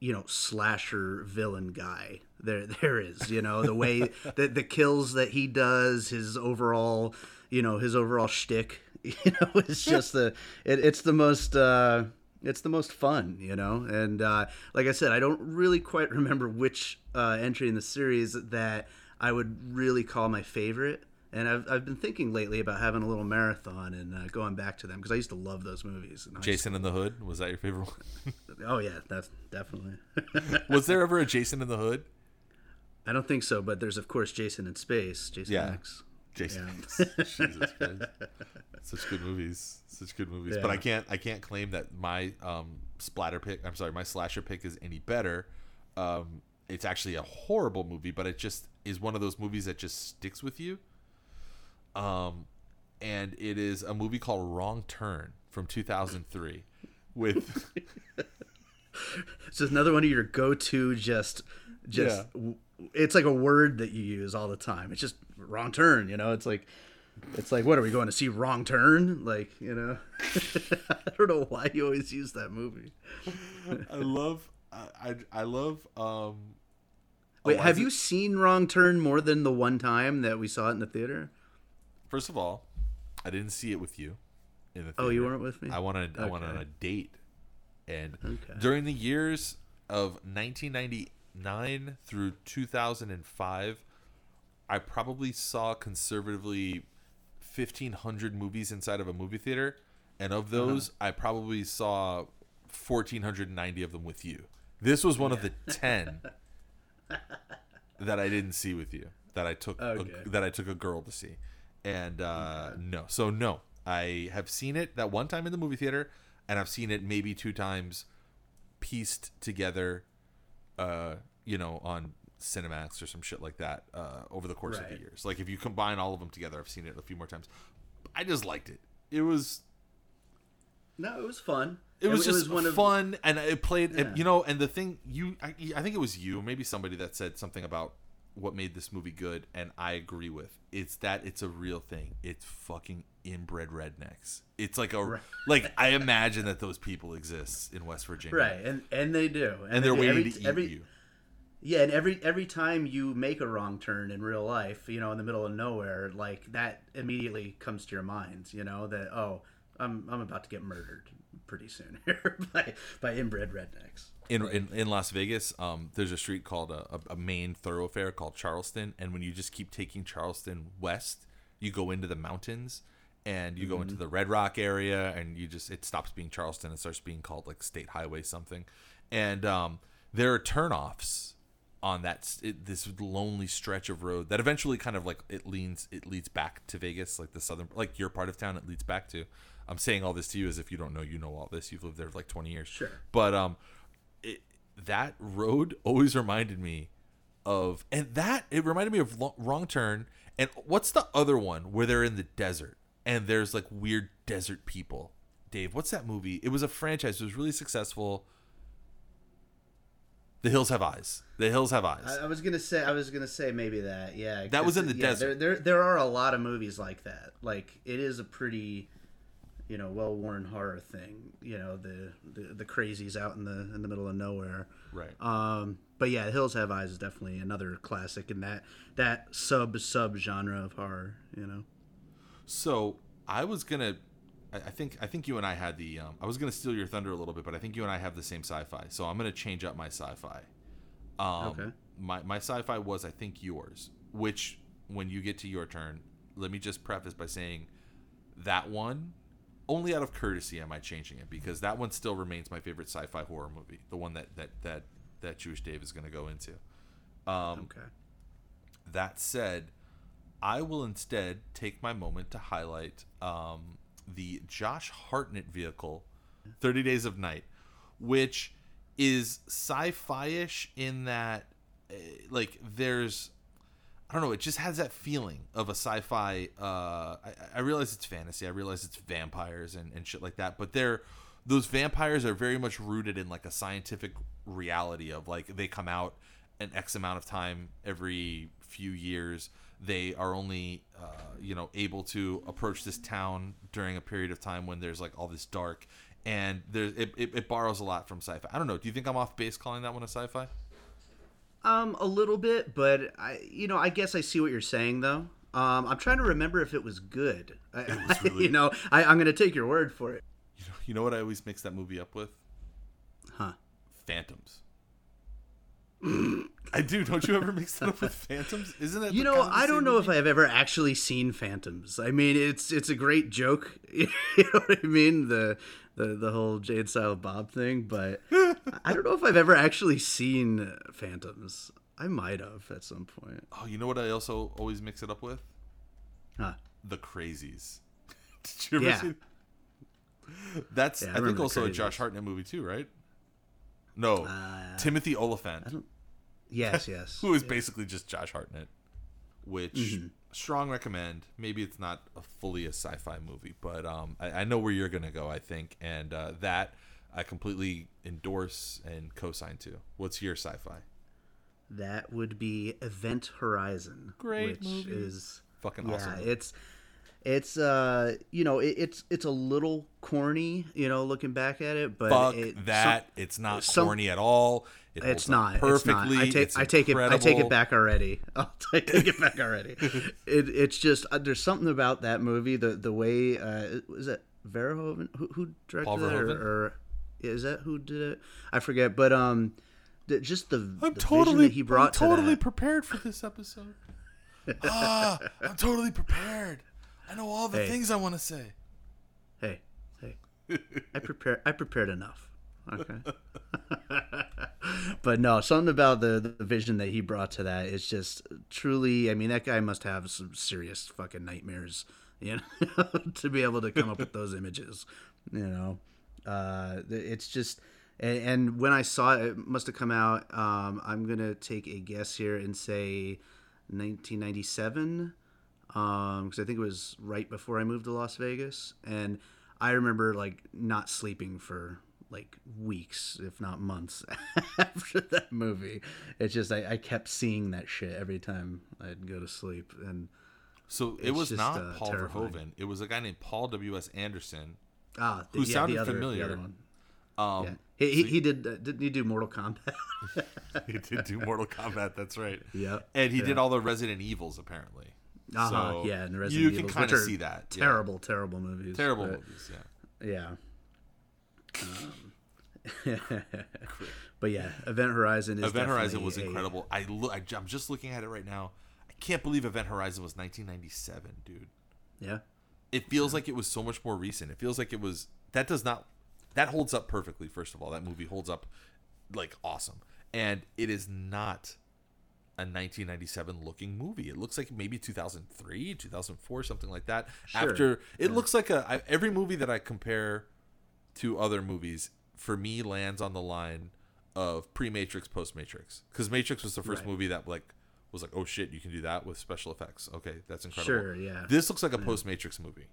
you know, slasher villain guy there <laughs> there is. You know, the way <laughs> the the kills that he does, his overall, you know, his overall shtick. <laughs> You know, it's just the it, it's the most. uh it's the most fun, you know, and uh, like I said, I don't really quite remember which uh, entry in the series that I would really call my favorite. And I've, I've been thinking lately about having a little marathon and uh, going back to them because I used to love those movies. Jason in the Hood was that your favorite one? <laughs> Oh yeah, that's definitely. <laughs> was there ever a Jason in the Hood? I don't think so, but there's of course Jason in space, Jason Yeah. X. Jason. Yeah. <laughs> Jesus <laughs> Christ. Such good movies. Such good movies. But I can't I can't claim that my um splatter pick I'm sorry, my slasher pick is any better. Um it's actually a horrible movie, but it just is one of those movies that just sticks with you. Um and it is a movie called Wrong Turn from 2003 <laughs> with It's just another one of your go-to, just, just. Yeah. w- It's like a word that you use all the time. It's just wrong turn. You know, it's like, it's like, what are we going to see? Wrong turn? Like, you know, <laughs> I don't know why you always use that movie. I love I I, love um Wait, have you seen Wrong Turn more than the one time that we saw it in the theater? First of all, I didn't see it with you in the theater. Oh, you weren't with me? I wanted I went on a date. And Okay. during the years of 1999 through 2005, I probably saw conservatively 1500 movies inside of a movie theater, and of Uh-huh. those I probably saw 1490 of them with you. This was one of the 10 <laughs> that I didn't see with you that I took a- Okay. that I took a girl to see, and uh, no, so no, I have seen it that one time in the movie theater, and I've seen it maybe two times, pieced together, uh, you know, on Cinemax or some shit like that uh, over the course of the years. Like if you combine all of them together, I've seen it a few more times. I just liked it. It was No, it was fun. it was just one of fun and it played Yeah. you know and the thing you I, I think it was you maybe somebody that said something about what made this movie good and i agree with it's that it's a real thing it's fucking inbred rednecks. It's like a like i imagine that those people exist in west virginia. Right, and and they do, and they they're do. waiting every, to eat every, you. Yeah, and every every time you make a wrong turn in real life, you know, in the middle of nowhere, like that immediately comes to your mind, you know, that oh, I'm I'm about to get murdered pretty soon here <laughs> by by inbred rednecks. in, in in Las Vegas, um, there's a street called a, a, a main thoroughfare called Charleston, and when you just keep taking Charleston west, you go into the mountains, and you go into the Red Rock area, and you just it stops being Charleston and starts being called like State Highway something, and um, there are turnoffs on that it, this lonely stretch of road that eventually kind of like it leans it leads back to Vegas, like the southern like your part of town it leads back to. I'm saying all this to you as if you don't know you know all this. You've lived there for like 20 years. Sure. But um it, that road always reminded me of and that it reminded me of wrong turn and what's the other one where they're in the desert and there's like weird desert people dave what's that movie it was a franchise it was really successful the hills have eyes the hills have eyes I, I was gonna say I was gonna say maybe that yeah. That was in the yeah, desert. There, there there are a lot of movies like that. Like it is a pretty, you know, well worn horror thing. You know, the, the the crazies out in the in the middle of nowhere. right Um, but yeah, Hills Have Eyes is definitely another classic in that that sub sub genre of horror. You know. So I was gonna, I I think I think you and I had the. Um, I was gonna steal your thunder a little bit, but I think you and I have the same sci-fi. So I'm gonna change up my sci-fi. Um, Okay. My my sci-fi was I think yours. Which when you get to your turn, let me just preface by saying that one. Only out of courtesy am I changing it because that one still remains my favorite sci-fi horror movie. The one that that that that Jewish Dave is going to go into. Um, Okay. that said, I will instead take my moment to highlight um, the Josh Hartnett vehicle, 30 Days of Night, which is sci fi ish in that, eh, like, there's. I don't know. It just has that feeling of a sci-fi. Uh, I, I realize it's fantasy. I realize it's vampires and, and shit like that. But they're those vampires are very much rooted in like a scientific reality of like they come out an X amount of time every few years. They are only uh, you know able to approach this town during a period of time when there's like all this dark. And there's it, it, it borrows a lot from sci-fi. I don't know. Do you think I'm off base calling that one a sci-fi? Um, a little bit, but I, you know, I guess I see what you're saying though. Um, I'm trying to remember if it was good. I, was <laughs> really- you know, I, I'm gonna take your word for it. You know, you know what I always mix that movie up with? Huh? Phantoms. I do. Don't you ever mix that up with Phantoms? Isn't that You the know, kind of I don't know if? I've ever actually seen Phantoms. I mean, it's it's a great joke. <laughs> You know what I mean? The the the whole Jay and Silent Bob thing, but I don't know if I've ever actually seen Phantoms. I might have at some point. Oh, you know what I also always mix it up with? Huh. The Crazies. <laughs> Did you ever Yeah. see? That's Yeah, I I, think also a Josh Hartnett movie too, right? No, Uh, Timothy Olyphant, Yes, <laughs> yes. who is basically just Josh Hartnett, which Mm-hmm. strong recommend. Maybe it's not a fully a sci-fi movie, but um, I, I know where you're gonna go. I think, and uh, that I completely endorse and co-sign to. What's your sci-fi? That would be Event Horizon, Great which movie. is Fucking yeah, awesome. it's it's uh you know it, it's it's a little corny, you know, looking back at it, but Fuck it, that! it's not some- corny at all. It it's not perfectly. It's not. I take I take it I take it back already. <laughs> I'll take, take it back <laughs> already. it, it's just uh, there's something about that movie the the way uh is it Verhoeven who, who directed Paul it or, or is that who did it? I forget, but um the, just the, I'm the totally, that he brought I'm totally that. prepared for this episode. ah, I'm totally prepared. I know all the Hey. things I want to say. Hey, hey. I prepared. I prepared enough. Okay. <laughs> but no, something about the the vision that he brought to that is just truly. I mean, that guy must have some serious fucking nightmares, you know, <laughs> to be able to come up with those images. You know, uh, it's just. And, and when I saw it, it must have come out. Um, I'm gonna take a guess here and say 1997 because I think it was right before I moved to Las Vegas, and I remember like not sleeping for like weeks, if not months, <laughs> after that movie. It's just I, I kept seeing that shit every time I'd go to sleep, and So it was just, not uh, Paul terrifying. Verhoeven. It was a guy named Paul W. S. Anderson. ah, the, Who yeah, sounded the other, familiar. The other one. Um, Yeah. He, he, he did. Uh, didn't he do Mortal Kombat? <laughs> he did do Mortal Kombat. That's right. <laughs> Yeah, And he did all the Resident Evils apparently. Uh-huh, So yeah, and you Resident can Evils, kind of see that. yeah. Terrible, terrible movies. terrible but- movies. Yeah. Yeah. Um, <laughs> but yeah, Event Horizon is Event Horizon was a- incredible. I look. I, am just looking at it right now. I can't believe Event Horizon was 1997, dude. Yeah, It feels like it was so much more recent. It feels like it was. That does not. That holds up perfectly. First of all, that movie holds up like awesome, and it is not a 1997 looking movie. It looks like maybe 2003, 2004, something like that. Sure. After it looks like a I, every movie that I compare to other movies for me lands on the line of pre-Matrix, post-Matrix, because Matrix was the first Right. movie that like was like, oh shit, you can do that with special effects. Okay, that's incredible. Sure, yeah. This looks like a post-Matrix movie.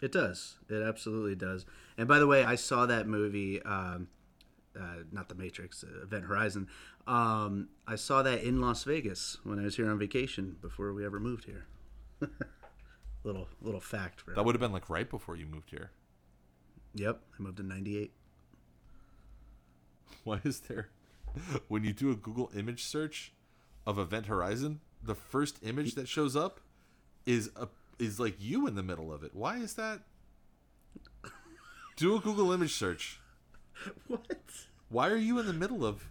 it does. It absolutely does. And by the way, I saw that movie, um, uh, not The Matrix, uh, Event Horizon. Um, I saw that in Las Vegas when I was here on vacation before we ever moved here. <laughs> little little fact. That would have been like right before you moved here. Yep, I moved in '98. <laughs> Why is there when you do a Google image search of Event Horizon, the first image that shows up is a is like you in the middle of it. Why is that? Do a Google image search. <laughs> What? Why are you in the middle of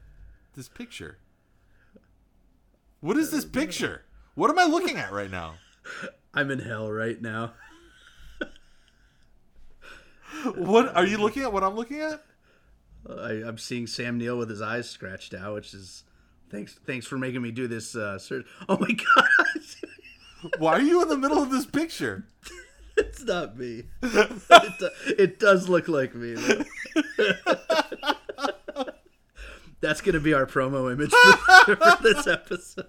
this picture? What is this picture? What am I looking at right now? <laughs> I'm in hell right now. <laughs> What are you looking at? What I'm looking at? I, I'm seeing Sam Neill with his eyes scratched out, which is thanks. Thanks for making me do this uh, search. Oh my god, Why are you in the middle of this picture? it's not me. it, do- it does look like me. though. That's gonna be our promo image for, for this episode.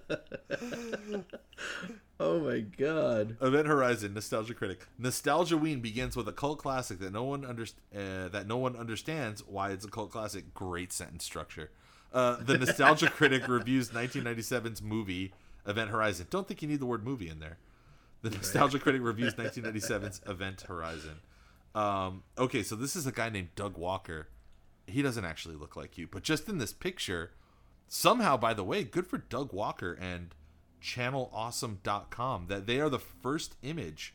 Oh my god. Event Horizon, Nostalgia Critic. Nostalgia Ween begins with a cult classic that no one uh, that no one understands why it's a cult classic. Great sentence structure. Uh, the Nostalgia Critic reviews 1997's movie Event Horizon. Don't think you need the word movie in there. The Nostalgia Critic reviews 1997's Event Horizon. Um, okay, so this is a guy named Doug Walker. He doesn't actually look like you, but just in this picture, somehow, by the way, good for Doug Walker and channelawesome.com that they are the first image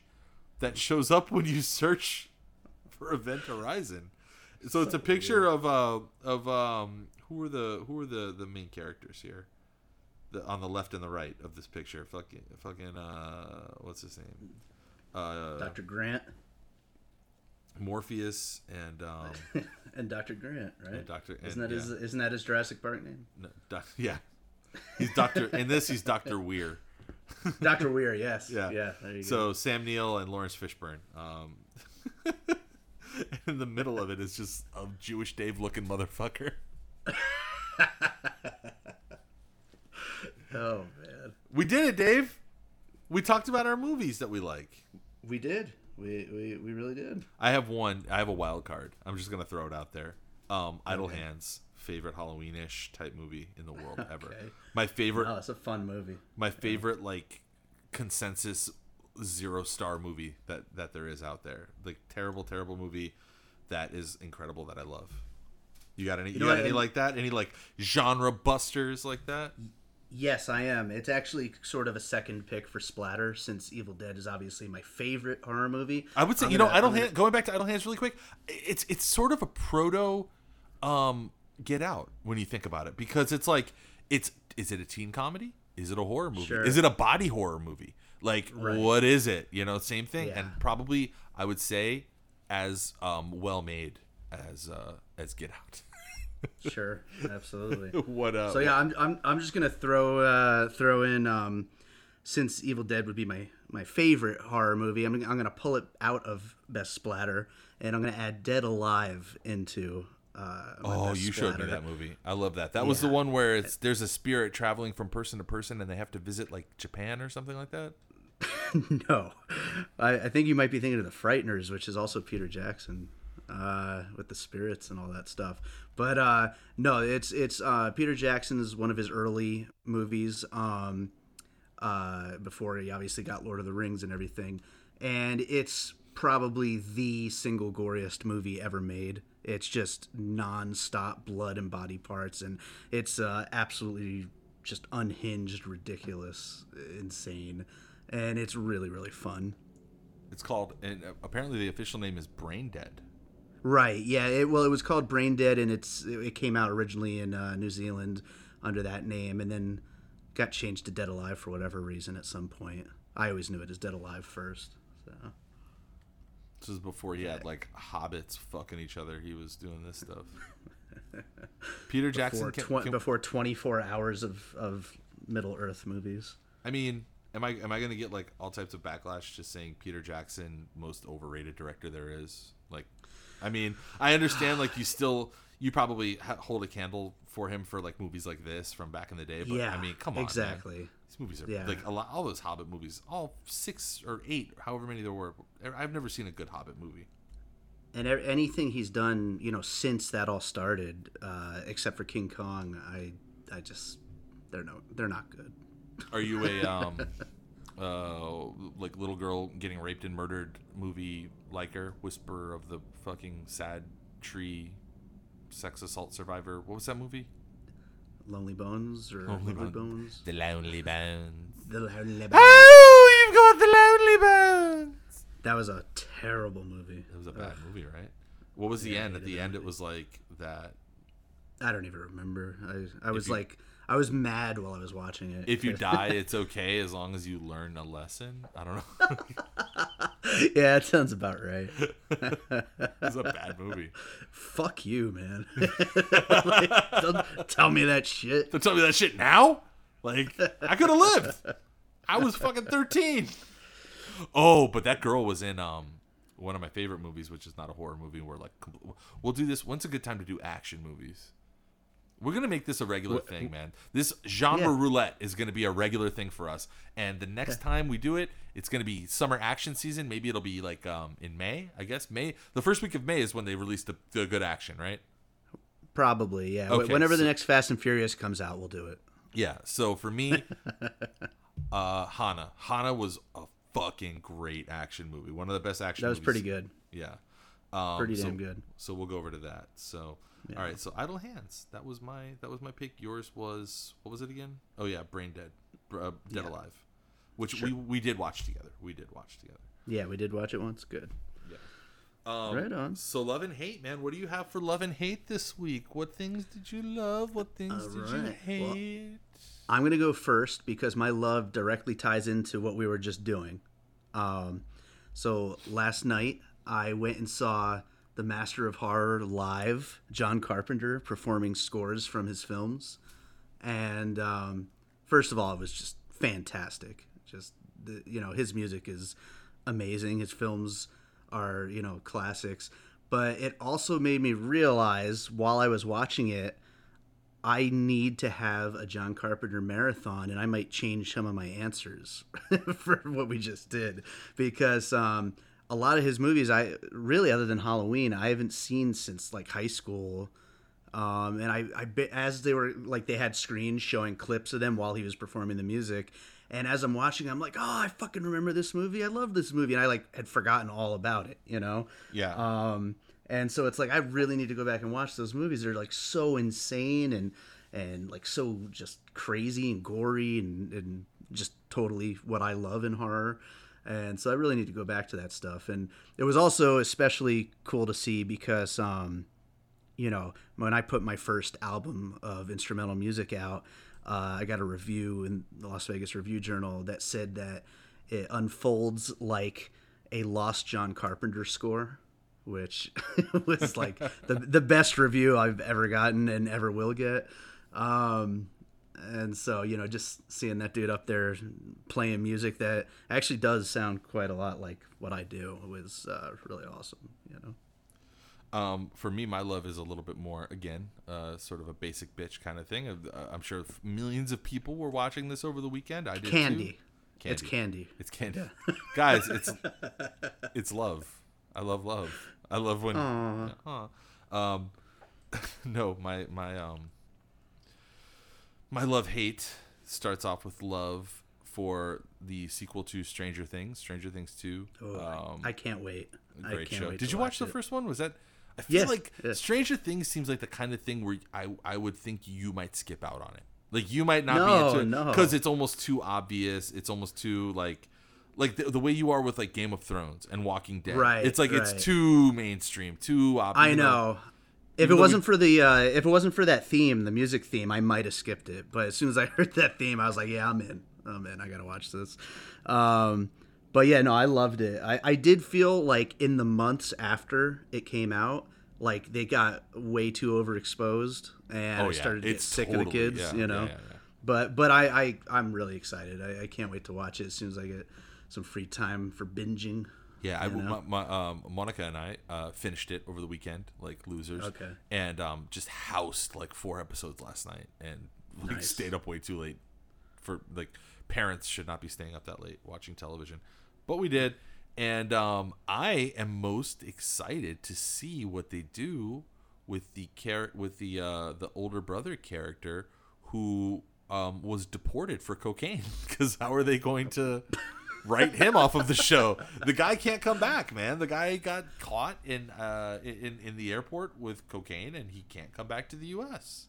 that shows up when you search for Event Horizon. So it's a picture of uh of um who are the who are the the main characters here? The on the left and the right of this picture. Fucking fucking uh what's his name? Uh Dr. Grant Morpheus and um <laughs> and Dr. Grant, right? And Dr. Isn't that his yeah. isn't that his Jurassic Park name? no, doc, <laughs> yeah. He's Dr. in this he's Dr. Weir. <laughs> Dr. Weir, yes. Yeah. Yeah, so go. Sam Neill and Laurence Fishburne. Um, in the middle of it is just a Jewish Dave looking motherfucker. Oh man. We did it, Dave. We talked about our movies that we like. We did. We we, we really did. I have one. I have a wild card. I'm just gonna throw it out there. Um, Idle Okay. Hands, favorite Halloweenish type movie in the world <laughs> ever. Okay. My favorite. Oh, it's a fun movie. my favorite like consensus zero star movie that that there is out there. Like terrible, terrible movie that is incredible that I love. You got any? You, know got any and- like that? Any like genre busters like that? Yes, I am. It's actually sort of a second pick for splatter since Evil Dead is obviously my favorite horror movie. I would say I'm you know gonna- Idle I'm gonna- Hands. Going back to Idle Hands really quick, it's it's sort of a proto um Get Out when you think about it because it's like it's is it a teen comedy? Is it a horror movie? Sure. Is it a body horror movie? Like Right. what is it? You know, same thing, Yeah. and probably I would say as um well made as uh as Get Out. Sure, absolutely. <laughs> what uh? So yeah, I'm, I'm, I'm just gonna throw uh, throw in um, since Evil Dead would be my, my favorite horror movie. I'm, I'm gonna pull it out of best splatter and I'm gonna add Dead Alive into. Uh, Oh, you showed me that movie. I love that. That was the one where it's there's a spirit traveling from person to person, and they have to visit like Japan or something like that. <laughs> no, I, I think you might be thinking of the Frighteners, which is also Peter Jackson uh, with the spirits and all that stuff. But uh, no, it's it's uh, Peter Jackson is one of his early movies um, uh, before he obviously got Lord of the Rings and everything, and it's probably the single goriest movie ever made. It's just non-stop blood and body parts, and it's uh, absolutely just unhinged, ridiculous, insane, and it's really really fun. It's called, and uh, apparently the official name is Brain Dead. Right. Yeah. It, well, it was called Brain Dead, and it's it came out originally in uh, New Zealand under that name, and then got changed to Dead Alive for whatever reason at some point. I always knew it as Dead Alive first. So This is before he had like hobbits fucking each other. He was doing this stuff. <laughs> Peter Jackson. before, Can, tw- can- before 24 hours of, of Middle Earth movies. I mean, am I am I gonna get like all types of backlash just saying Peter Jackson most overrated director there is? Like, I mean, I understand like you still you probably hold a candle for him for like movies like this from back in the day. But yeah. I mean, come on, man. Exactly. These movies are Yeah. like a lot. All those Hobbit movies, all six or eight, however many there were. I've never seen a good Hobbit movie. And anything he's done, you know, since that all started, uh, except for King Kong, I I just they're no they're not good. Are you a um, <laughs> uh, like little girl getting raped and murdered movie liker? Whisper of the fucking sad tree, sex assault survivor. What was that movie? Lonely Bones or Lonely Lonely, Bones. Bones. The Lonely Bones. The Lonely Bones. Oh, you've got the lonely bones. That was a terrible movie. It was a bad movie, right? What was the Yeah, end? At the that end, it was like that. I don't even remember. I I was you- like I was mad while I was watching it. If you <laughs> die, it's okay as long as you learn a lesson. I don't know. <laughs> yeah, it sounds about right. <laughs> it's a bad movie. Fuck you, man. Like, don't tell me that shit. Don't tell me that shit now. Like I could have lived. I was fucking thirteen. Oh, but that girl was in um one of my favorite movies, which is not a horror movie. We're like we'll do this. When's a good time to do action movies? We're gonna make this a regular thing, man. This genre Yeah. roulette is gonna be a regular thing for us. And the next time we do it, it's gonna be summer action season. Maybe it'll be like um, in May, I guess. May the first week of May is when they release the, the good action, right? Probably, yeah. Okay, Whenever the next Fast and Furious comes out, we'll do it. Yeah. So for me, <laughs> uh, Hanna. Hanna was a fucking great action movie. One of the best action. That was movies. pretty good. Yeah. Um, Pretty so- damn good. So we'll go over to that. So all right. So Idle Hands. That was my that was my pick. Yours was what was it again? Oh yeah, Brain Dead, uh, Dead Alive, which we we did watch together. We did watch together. Yeah, we did watch it once. Good. Um, Right on. So love and hate, man. What do you have for love and hate this week? What things did you love? What things did you Alright, well- hate? I'm gonna go first because my love directly ties into what we were just doing. Um, so last night I went and saw the Master of Horror live, John Carpenter performing scores from his films, and um, first of all, it was just fantastic. Just the, you know, his music is amazing. His films are you know classics, but it also made me realize while I was watching it. I need to have a John Carpenter marathon, and I might change some of my answers <laughs> for what we just did because um, a lot of his movies, I really, other than Halloween, I haven't seen since like high school. Um, and I, I as they were like they had screens showing clips of them while he was performing the music, and as I'm watching, I'm like, oh, I fucking remember this movie. I love this movie, and I like had forgotten all about it, you know. Yeah. Um, and so it's like I really need to go back and watch those movies. They're like so insane and and like so just crazy and gory and, and just totally what I love in horror. And so I really need to go back to that stuff. And it was also especially cool to see because um, you know, when I put my first album of instrumental music out, uh, I got a review in the Las Vegas Review Journal that said that it unfolds like a lost John Carpenter score, which <laughs> was like the the best review I've ever gotten and ever will get. Um, and so you know, just seeing that dude up there playing music that actually does sound quite a lot like what I do was uh, really awesome. You know. Um, for me, my love is a little bit more again, uh, sort of a basic bitch kind of thing. Uh, I'm sure millions of people were watching this over the weekend. I did too. Candy. It's Candy. candy. It's candy, <laughs> guys. It's <laughs> it's love. I love love. I love when. Aw. Um, <laughs> no, my my um. My love hate starts off with love for the sequel to Stranger Things, Stranger Things Two. Oh, um, I can't wait. I great can't show. wait Did you watch the first one? Was that? I feel Yeah, like yeah. Stranger Things seems like the kind of thing where I I would think you might skip out on it. Like you might not No, be into it no. because it's almost too obvious. It's almost too like like the, the way you are with like Game of Thrones and Walking Dead. Right, It's like right. it's too mainstream, too obvious. I know. If it wasn't for the uh, if it wasn't for that theme, the music theme, I might have skipped it. But as soon as I <laughs> heard that theme, I was like, "Yeah, I'm in. I'm in. I gotta watch this." Um, but yeah, no, I loved it. I, I did feel like in the months after it came out, like they got way too overexposed, and Oh, I yeah. started to It's get sick of the kids. yeah, you know. yeah. But but I, I I'm really excited. I, I can't wait to watch it as soon as I get some free time for binging. Yeah, I, you know? my, my, um, Monica and I uh, finished it over the weekend, like losers. Okay. And um, just housed like four episodes last night, and like Nice. stayed up way too late. For like, parents should not be staying up that late watching television, but we did. And um, I am most excited to see what they do with the char- with the uh, the older brother character who um, was deported for cocaine. <laughs> Because how are they going to write him off of the show? The guy can't come back, man. The guy got caught in uh, in in the airport with cocaine, and he can't come back to the U.S.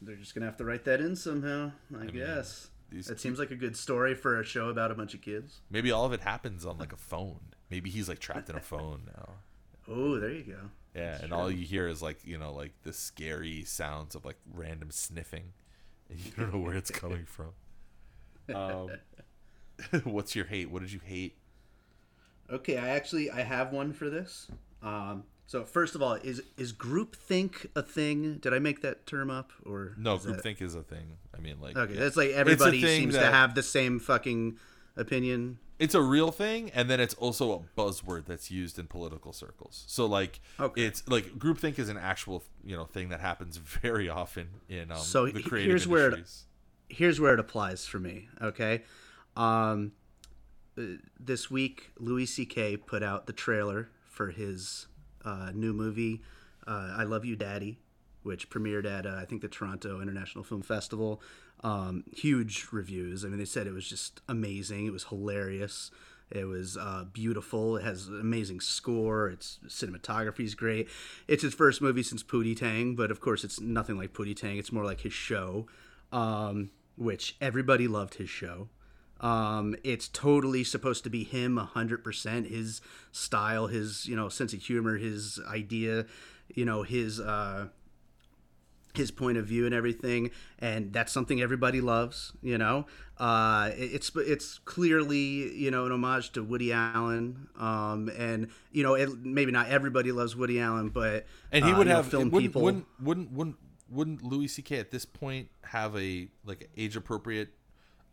They're just gonna have to write that in somehow, I, guess. these It seems like a good story for a show about a bunch of kids. Maybe all of it happens on like a phone. Maybe he's like trapped in a phone now. Oh, there you go. Yeah, and all you hear is like you know like the scary sounds of like random sniffing, and <laughs> you don't know where it's coming from. <laughs> Um, <laughs> what's your hate? What did you hate? Okay, I actually I have one for this. Um, so first of all, is is groupthink a thing? Did I make that term up or No, is that- groupthink is a thing. I mean, like Okay, yeah. that's like everybody seems that- to have the same fucking opinion. it's a real thing, and then it's also a buzzword that's used in political circles. So like, Okay. it's like groupthink is an actual you know thing that happens <laughs> very often in um, So the creative here's where it- here's where it applies for me. Okay, um, uh, this week Louis C.K. put out the trailer for his uh, new movie, uh, "I Love You, Daddy," which premiered at uh, I think the Toronto International Film Festival. Um, huge reviews. I mean, they said it was just amazing. It was hilarious. It was uh, beautiful. It has an amazing score. Its cinematography is great. It's his first movie since Pootie Tang, but of course, it's nothing like Pootie Tang. It's more like his show, um, which everybody loved his show. Um, it's totally supposed to be him, hundred percent. His style, his you know sense of humor, his idea, you know his uh, his point of view and everything, and that's something everybody loves. You know, uh, it's it's clearly you know an homage to Woody Allen, um, and you know it, maybe not everybody loves Woody Allen, but and he uh, would you know, have film wouldn't, people. Wouldn't, wouldn't wouldn't wouldn't Louis C.K. at this point have a like age appropriate?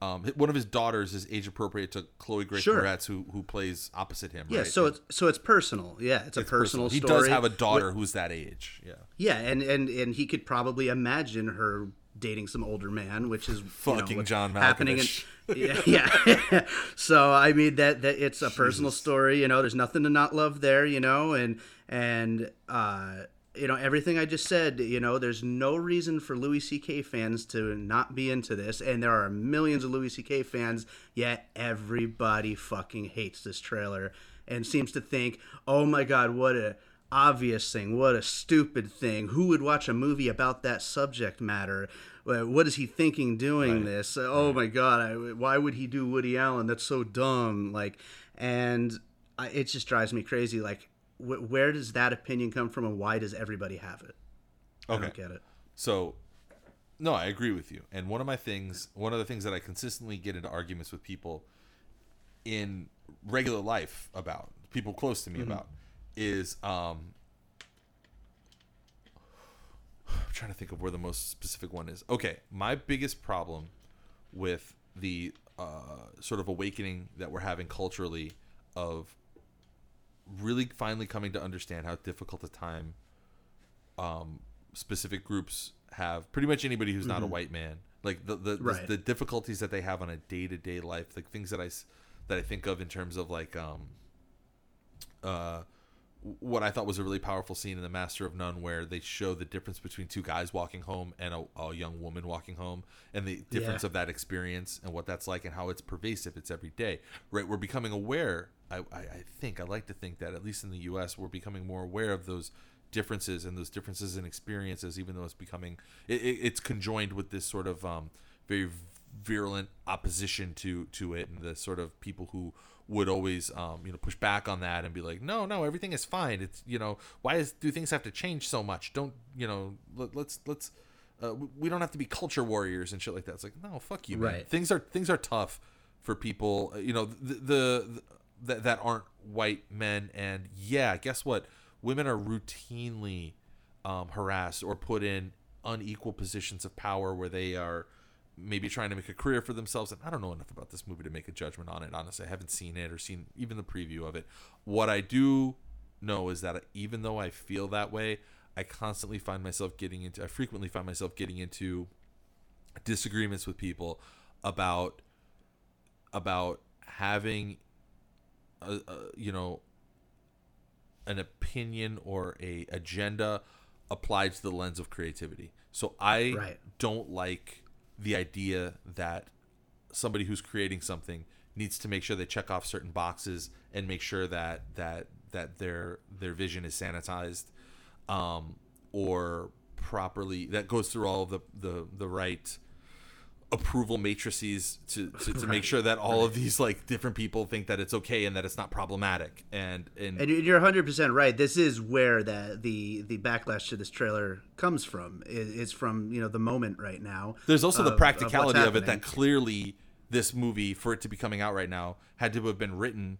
Um, one of his daughters is age appropriate to Chloe Grace Sure. Moretz, who who plays opposite him. yeah, right? so it's so it's personal. Yeah, it's a It's personal, He story. does have a daughter who's that age. Yeah. Yeah, and and and he could probably imagine her dating some older man, which is you know, Fucking what's John happening. In, Malkovich. <laughs> yeah, yeah. <laughs> so I mean that that it's a personal story. You know, there's nothing to not love there. You know, and and uh, you know everything I just said. You know, there's no reason for Louis C.K. fans to not be into this, and there are millions of Louis C.K. fans. Yet everybody fucking hates this trailer and seems to think, oh my god, what a obvious thing. What a stupid thing. Who would watch a movie about that subject matter? Uh, What is he thinking doing this? Uh, Oh my god, I, why would he do Woody Allen? That's so dumb. Like, and I, it just drives me crazy. Like, wh- where does that opinion come from, and why does everybody have it? I Okay. don't get it. So, no, I agree with you. And one of my things, one of the things that I consistently get into arguments with people in regular life about, people close to me about, is um, I'm trying to think of where the most specific one is. Okay, my biggest problem with the uh, sort of awakening that we're having culturally of really finally coming to understand how difficult a time um, specific groups have pretty much anybody who's not a white man like the the, the- Right. the difficulties that they have on a day-to-day life like things that I that i think of in terms of like um uh what I thought was a really powerful scene in The Master of None, where they show the difference between two guys walking home and a, a young woman walking home, and the difference Yeah. of that experience and what that's like, and how it's pervasive. It's every day, right? We're becoming aware. I, I, I think I like to think that at least in the U.S., we're becoming more aware of those differences and those differences in experiences, even though it's becoming it, it, it's conjoined with this sort of um, very virulent opposition to to it, and the sort of people who would always um, you know push back on that and be like, no, no, everything is fine. It's you know why is do things have to change so much? Don't you know? Let, let's let's uh, we don't have to be culture warriors and shit like that. It's like no, fuck you, man. Right. Things are things are tough for people. uh, You know the the, the that that aren't white men, and yeah, guess what? Women are routinely um, harassed or put in unequal positions of power where they are maybe trying to make a career for themselves. And I don't know enough about this movie to make a judgment on it. Honestly, I haven't seen it or seen even the preview of it. What I do know is that even though I feel that way, I constantly find myself getting into. I frequently find myself getting into disagreements with people about about having a, a you know an opinion or a agenda applied to the lens of creativity. So I Right. don't like the idea that somebody who's creating something needs to make sure they check off certain boxes and make sure that that that their their vision is sanitized um, or properly that goes through all of the the, the right approval matrices to, to, to make sure that all of these like different people think that it's okay and that it's not problematic and and, And you're 100 percent right. This is where that the the backlash to this trailer comes from. Is, is from you know the moment right now. there's also of- the practicality of, it that clearly this movie for it to be coming out right now had to have been written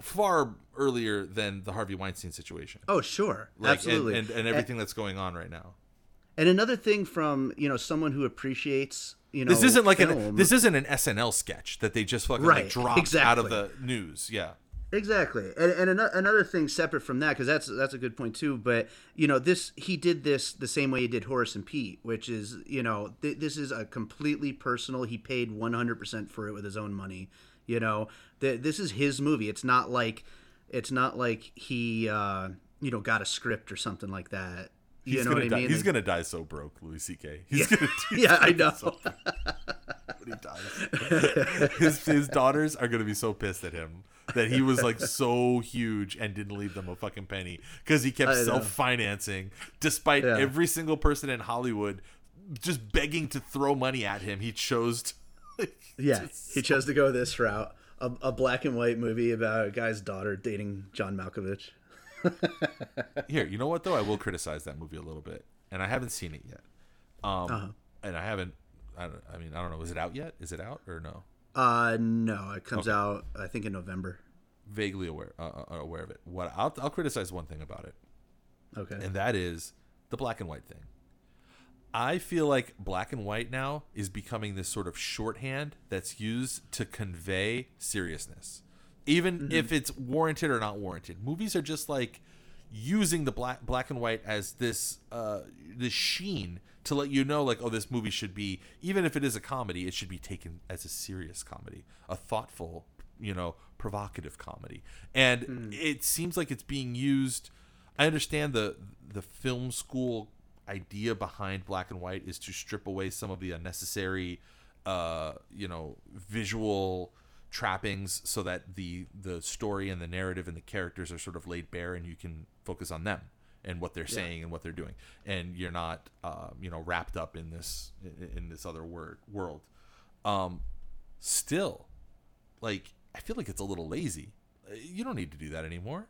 far earlier than the Harvey Weinstein situation Oh sure, like absolutely, and, and, and everything that's going on right now And another thing from you know someone who appreciates you know This isn't like an this isn't an SNL sketch that they just fucking like Right, dropped out of the news. Yeah. Exactly, and, and ano- another thing separate from that, because that's that's a good point too. But you know, this he did this the same way he did Horace and Pete, which is you know th- this is a completely personal. He paid one hundred percent for it with his own money. You know, th- this is his movie. It's not like it's not like he uh, you know got a script or something like that. You He's know gonna what die. I mean? He's Like- gonna die so broke, Louis C.K. He's gonna. he's yeah, <laughs> I gonna know. be so when he dies. his his daughters are gonna be so pissed at him that he was like so huge and didn't leave them a fucking penny because he kept self financing despite Yeah. every single person in Hollywood just begging to throw money at him. He chose to. <laughs> Yeah, he chose to go this route. A, a black and white movie about a guy's daughter dating John Malkovich. Here, you know what though? I will criticize that movie a little bit, and I haven't seen it yet. Um, Uh-huh. and I haven't. I, don't, I mean, I don't know. Is it out yet? Is it out or no? Uh, no, it comes out I think in November. Vaguely aware uh, uh, aware of it. What I'll I'll criticize one thing about it, Okay. and that is the black and white thing. I feel like black and white now is becoming this sort of shorthand that's used to convey seriousness. Even if it's warranted or not warranted. Movies are just like using the black black and white as this uh this sheen to let you know like oh this movie should be even if it is a comedy it should be taken as a serious comedy a thoughtful you know provocative comedy. And it seems like it's being used i understand the the film school idea behind black and white is to strip away some of the unnecessary uh you know visual trappings so that the the story and the narrative and the characters are sort of laid bare and you can focus on them and what they're saying and what they're doing. And you're not uh, you know wrapped up in this in, this other word world. Um still like i feel like it's a little lazy. You don't need to do that anymore.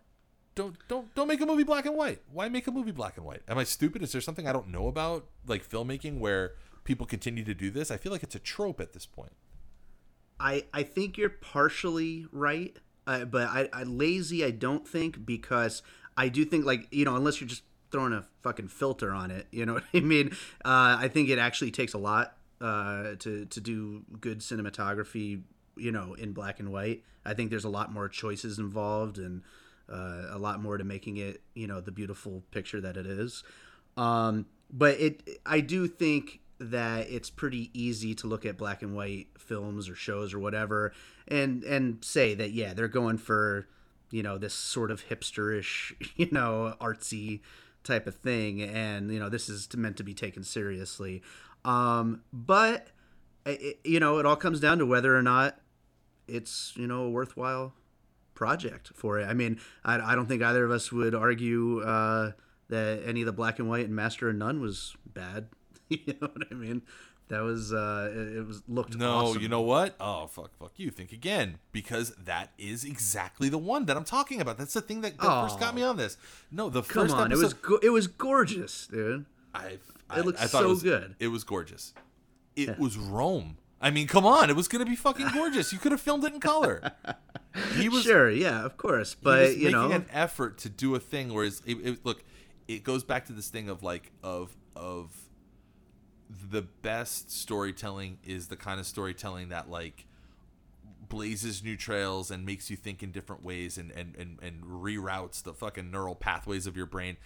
Don't don't don't make a movie black and white. Why make a movie black and white? Am i stupid? Is there something i don't know about like filmmaking where people continue to do this? I feel like it's a trope at this point I I think you're partially right, uh, but I, I lazy I don't think because I do think like you know unless you're just throwing a fucking filter on it, you know <laughs> what I mean. Uh, I think it actually takes a lot uh, to to do good cinematography, you know, in black and white. I think there's a lot more choices involved and uh, a lot more to making it you know the beautiful picture that it is. Um, but it I do think that it's pretty easy to look at black and white films or shows or whatever and and say that yeah they're going for you know this sort of hipsterish <laughs> you know artsy type of thing. And you know this is meant to be taken seriously. Um but it, you know it all comes down to whether or not it's you know a worthwhile project for it. I mean i, I don't think either of us would argue uh that any of the black and white and master and none was bad <laughs> you know what I mean? That was uh it, it was looked No, awesome. you know what? Oh fuck, fuck you. Think again, because that is exactly the one that I'm talking about. That's the thing that, that first got me on this. No, the Come first on, episode. it was go- it was gorgeous, dude. I, It looks thought so was, good. It was gorgeous. It was Rome. I mean, come on, it was gonna be fucking gorgeous. You could have filmed it in color. <laughs> He was sure, yeah, of course, but you making know, an effort to do a thing whereas it, it, look it goes back to this thing of like of of the best storytelling is the kind of storytelling that like blazes new trails and makes you think in different ways and and, and, and reroutes the fucking neural pathways of your brain.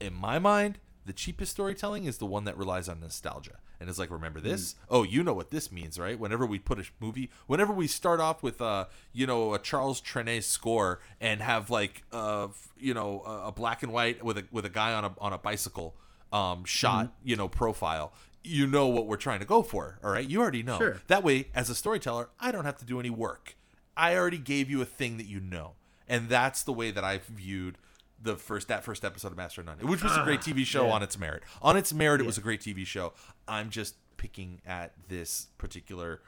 In my mind the cheapest storytelling is the one that relies on nostalgia. And it's like remember this? Oh you know what this means right? Whenever we put a movie whenever we start off with uh you know a charles trenet score and have like uh you know a, a black and white with a with a guy on a on a bicycle um shot you know profile you know what we're trying to go for all right? You already know. Sure. that way as a storyteller i don't have to do any work. I already gave you a thing that you know and that's the way that I've viewed the first that first episode of master of none which was a great tv show on its merit. On its merit it was a great tv show. I'm just picking at this particular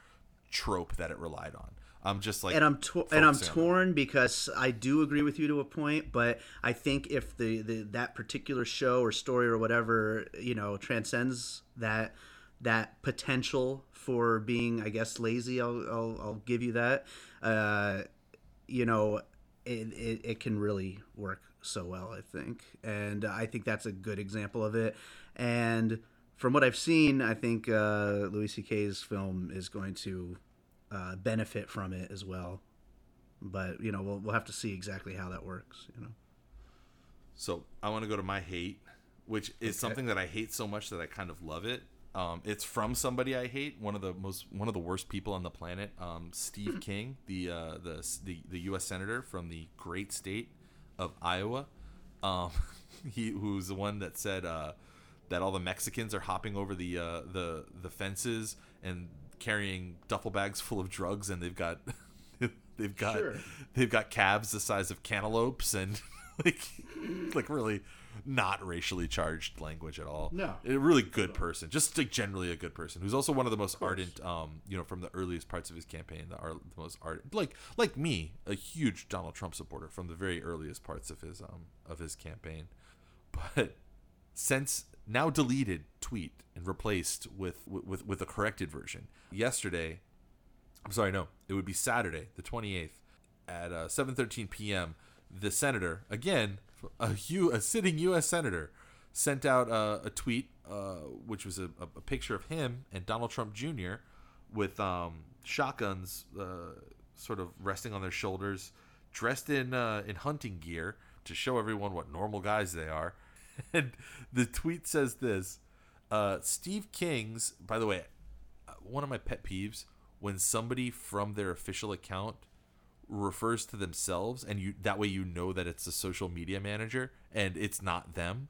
trope that it relied on i'm just like and I'm to- and I'm focusing on it. torn because I do agree with you to a point, but I think if the, the that particular show or story or whatever you know transcends that that potential for being, I guess, lazy, I'll I'll, I'll give you that. Uh, you know, it, it it can really work so well, I think, and I think that's a good example of it. And from what I've seen, I think uh, Louis C.K.'s film is going to uh, benefit from it as well. But you know, we'll we'll have to see exactly how that works. You know. So I want to go to my hate, which is something that I hate so much that I kind of love it. Um, it's from somebody I hate, one of the most one of the worst people on the planet, um, Steve King, the uh, the the the U.S. senator from the great state of Iowa. Um, <laughs> he who's the one that said uh, that all the Mexicans are hopping over the uh, the the fences and carrying duffel bags <laughs> full of drugs, and they've got <laughs> they've got Sure. they've got calves the size of cantaloupes and <laughs> like like really not racially charged language at all. No. a really good person, just like generally a good person, who's also one of the most ardent, um, you know, from the earliest parts of his campaign, the, ar- the most ardent, like like me, a huge Donald Trump supporter from the very earliest parts of his um of his campaign, but since now deleted tweet and replaced with with with a corrected version yesterday I'm sorry, no. It would be Saturday, the 28th, at uh, 7:13 p.m. The senator, again, a, U, a sitting U.S. senator, sent out a tweet, uh, which was a, a, a picture of him and Donald Trump Jr. with um, shotguns, uh, sort of resting on their shoulders, dressed in uh, in hunting gear to show everyone what normal guys they are. And the tweet says this: uh, Steve King's, by the way, uh, one of my pet peeves when somebody from their official account refers to themselves and you that way you know that it's a social media manager and it's not them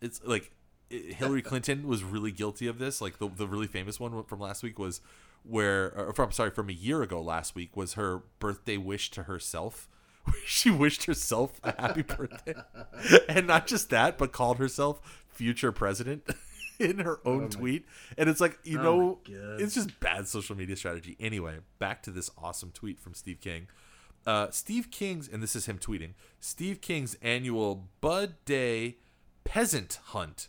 it's like i- hillary <laughs> clinton was really guilty of this. Like the, the really famous one from last week was where or from sorry from a year ago last week was her birthday wish to herself she wished herself a happy birthday. And not just that but called herself future president <laughs> in her own tweet. And it's like you know it's just bad social media strategy. Anyway back to this awesome tweet from steve king. Uh, steve king's and this is him tweeting steve king's annual bud day peasant hunt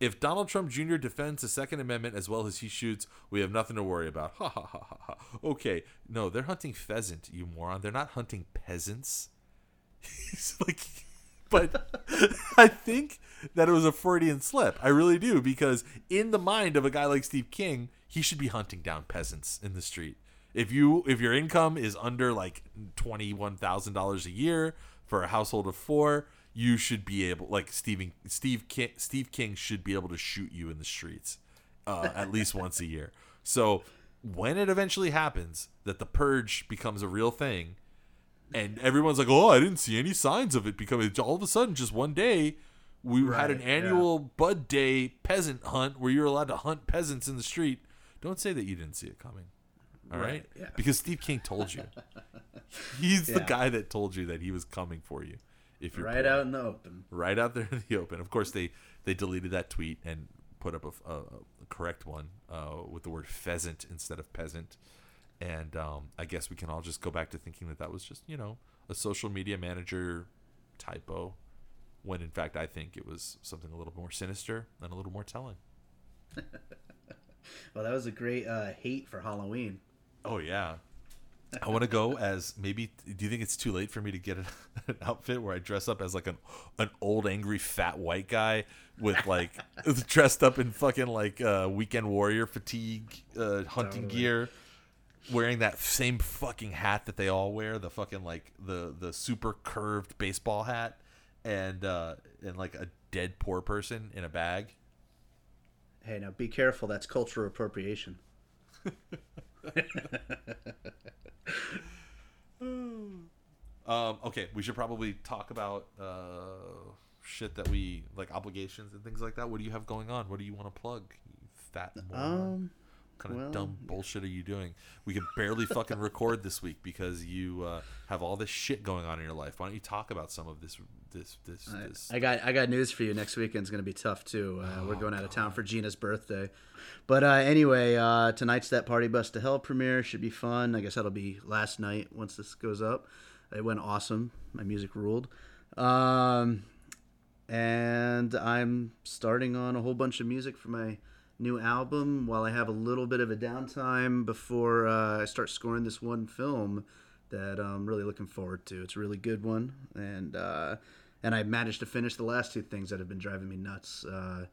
if donald trump jr defends the second amendment as well as he shoots we have nothing to worry about ha ha ha ha ha okay no they're hunting pheasant you moron they're not hunting peasants <laughs> he's like but <laughs> I think that it was a Freudian slip. I really do because in the mind of a guy like Steve King, he should be hunting down peasants in the street. If you if your income is under like twenty one thousand dollars a year for a household of four, you should be able like Stephen Steve King, Steve King should be able to shoot you in the streets uh, at least once a year. So when it eventually happens that the purge becomes a real thing, and everyone's like, "Oh, I didn't see any signs of it because all of a sudden, just one day, we had an Right, annual Bud Day peasant hunt where you're allowed to hunt peasants in the street." Don't say that you didn't see it coming. All right? Right, yeah. Because Steve King told you. <laughs> He's the guy that told you that he was coming for you. If you're Right poor. out in the open. right out there in the open. Of course, they they deleted that tweet and put up a, a, a correct one uh, with the word pheasant instead of peasant. And um, I guess we can all just go back to thinking that that was just you know a social media manager typo, when in fact I think it was something a little more sinister and a little more telling. <laughs> Well, that was a great uh, hate for Halloween. Oh yeah. I want to go as maybe. Do you think it's too late for me to get an, <laughs> an outfit where I dress up as like an an old angry fat white guy with like <laughs> dressed up in fucking like uh, weekend warrior fatigue uh, hunting Totally. gear, wearing that same fucking hat that they all wear, the fucking like the the super curved baseball hat, and uh, and like a dead poor person in a bag. Hey, now be careful. That's cultural appropriation. <laughs> <laughs> Um, okay, we should probably talk about uh, shit that we like obligations and things like that. What do you have going on? What do you want to plug? Fat moron. Um, kind of well, dumb bullshit are you doing? We can barely fucking record this week because you uh, have all this shit going on in your life. Why don't you talk about some of this? This this this. I got I got news for you. Next weekend's gonna be tough too. Uh, we're going out of town for Gina's birthday, but uh, anyway, uh, tonight's that Party Bus to Hell premiere should be fun. I guess that'll be last night once this goes up. It went awesome. My music ruled. Um, and I'm starting on a whole bunch of music for my new album while I have a little bit of a downtime before uh, I start scoring this one film that I'm really looking forward to. It's a really good one, and uh, and I managed to finish the last two things that have been driving me nuts. Uh,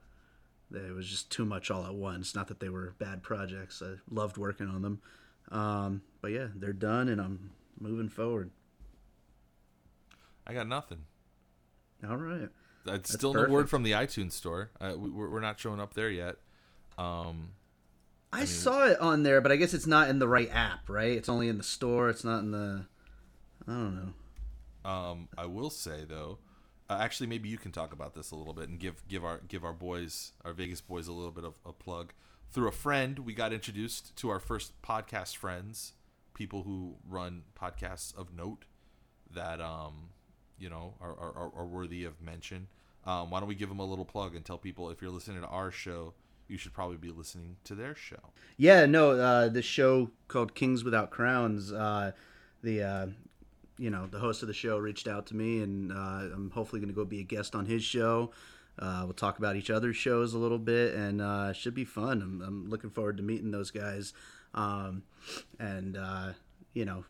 it was just too much all at once. Not that they were bad projects. I loved working on them. Um, but yeah, they're done, and I'm moving forward. I got nothing. All right. That's still no word from the iTunes store. Uh, we, we're not showing up there yet. Um, I, saw it on there, but I guess it's not in the right app, right? It's only in the store. It's not in the. I don't know. Um, I will say though, uh, actually, maybe you can talk about this a little bit and give give our give our boys, our Vegas boys, a little bit of a plug. Through a friend, we got introduced to our first podcast friends, people who run podcasts of note that um, you know are, are, are worthy of mention. Um, why don't we give them a little plug and tell people if you're listening to our show, you should probably be listening to their show. Yeah, no, uh, the show called Kings Without Crowns. Uh, the uh, you know the host of the show reached out to me, and uh, I'm hopefully going to go be a guest on his show. Uh, we'll talk about each other's shows a little bit, and uh, should be fun. I'm, I'm looking forward to meeting those guys, um, and uh, you know,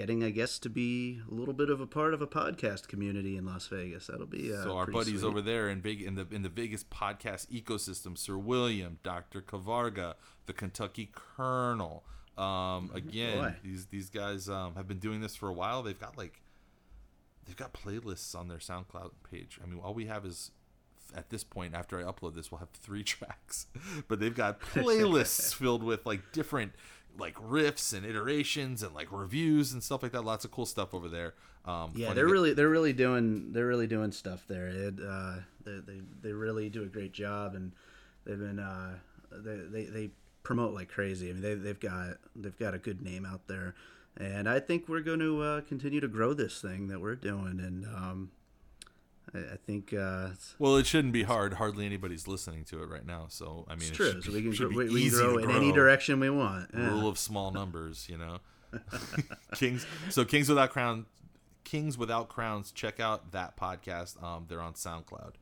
getting I guess to be a little bit of a part of a podcast community in Las Vegas. That'll be uh, so our buddies sweet. over there in Vegas, in the in the Vegas podcast ecosystem, Sir William, Doctor Kavarga, the Kentucky Colonel. Um, again, Boy. these these guys um, have been doing this for a while. They've got like they've got playlists on their SoundCloud page. I mean, all we have is at this point after I upload this, we'll have three <laughs> tracks, but they've got <laughs> playlists filled with like different like riffs and iterations and like reviews and stuff like that. Lots of cool stuff over there. Um, Yeah, they're really they're really doing they're really doing stuff there. It, uh, they, they they really do a great job, and they've been uh, they, they they promote like crazy. I mean, they they've got they've got a good name out there, and I think we're going to uh, continue to grow this thing that we're doing, and um, I, I think uh, Well, it shouldn't be hard. Hardly anybody's listening to it right now. So I mean, it's it true. should So be- we can grow, we, can grow in any direction we want. Yeah. Rule of small numbers, you know. <laughs> Kings. So Kings without crown, Kings without crowns. Check out that podcast. Um, they're on SoundCloud,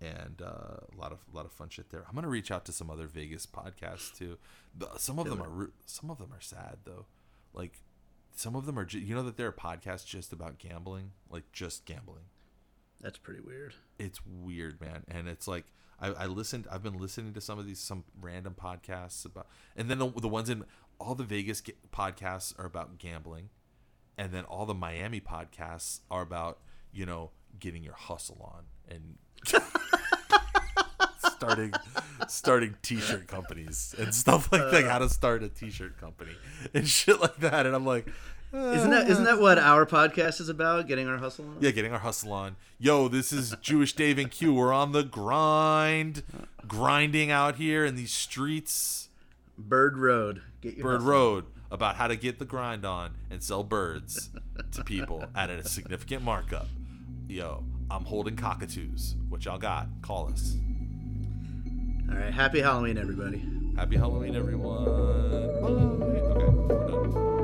and uh, a lot of a lot of fun shit there. I'm gonna reach out to some other Vegas podcasts too. Some of them are some of them are sad though. Like some of them are. You know that there are podcasts just about gambling, like just gambling That's pretty weird. it's weird, man. And it's like I, I listened. I've been listening to some of these some random podcasts about, and then the, the ones in all the Vegas ga- podcasts are about gambling, and then all the Miami podcasts are about you know getting your hustle on and <laughs> starting starting t-shirt companies and stuff like that. Uh. How to start a t-shirt company and shit like that. And I'm like. Isn't that isn't that what our podcast is about? Getting our hustle on. Yeah, getting our hustle on. Yo, this is Jewish Dave and Q. We're on the grind, grinding out here in these streets, Bird Road. Get your Bird hustle. Road, about how to get the grind on and sell birds to people at a significant markup. Yo, I'm holding cockatoos. What y'all got? Call us. All right. Happy Halloween, everybody. Happy Halloween, everyone. Bye. Okay, we're done.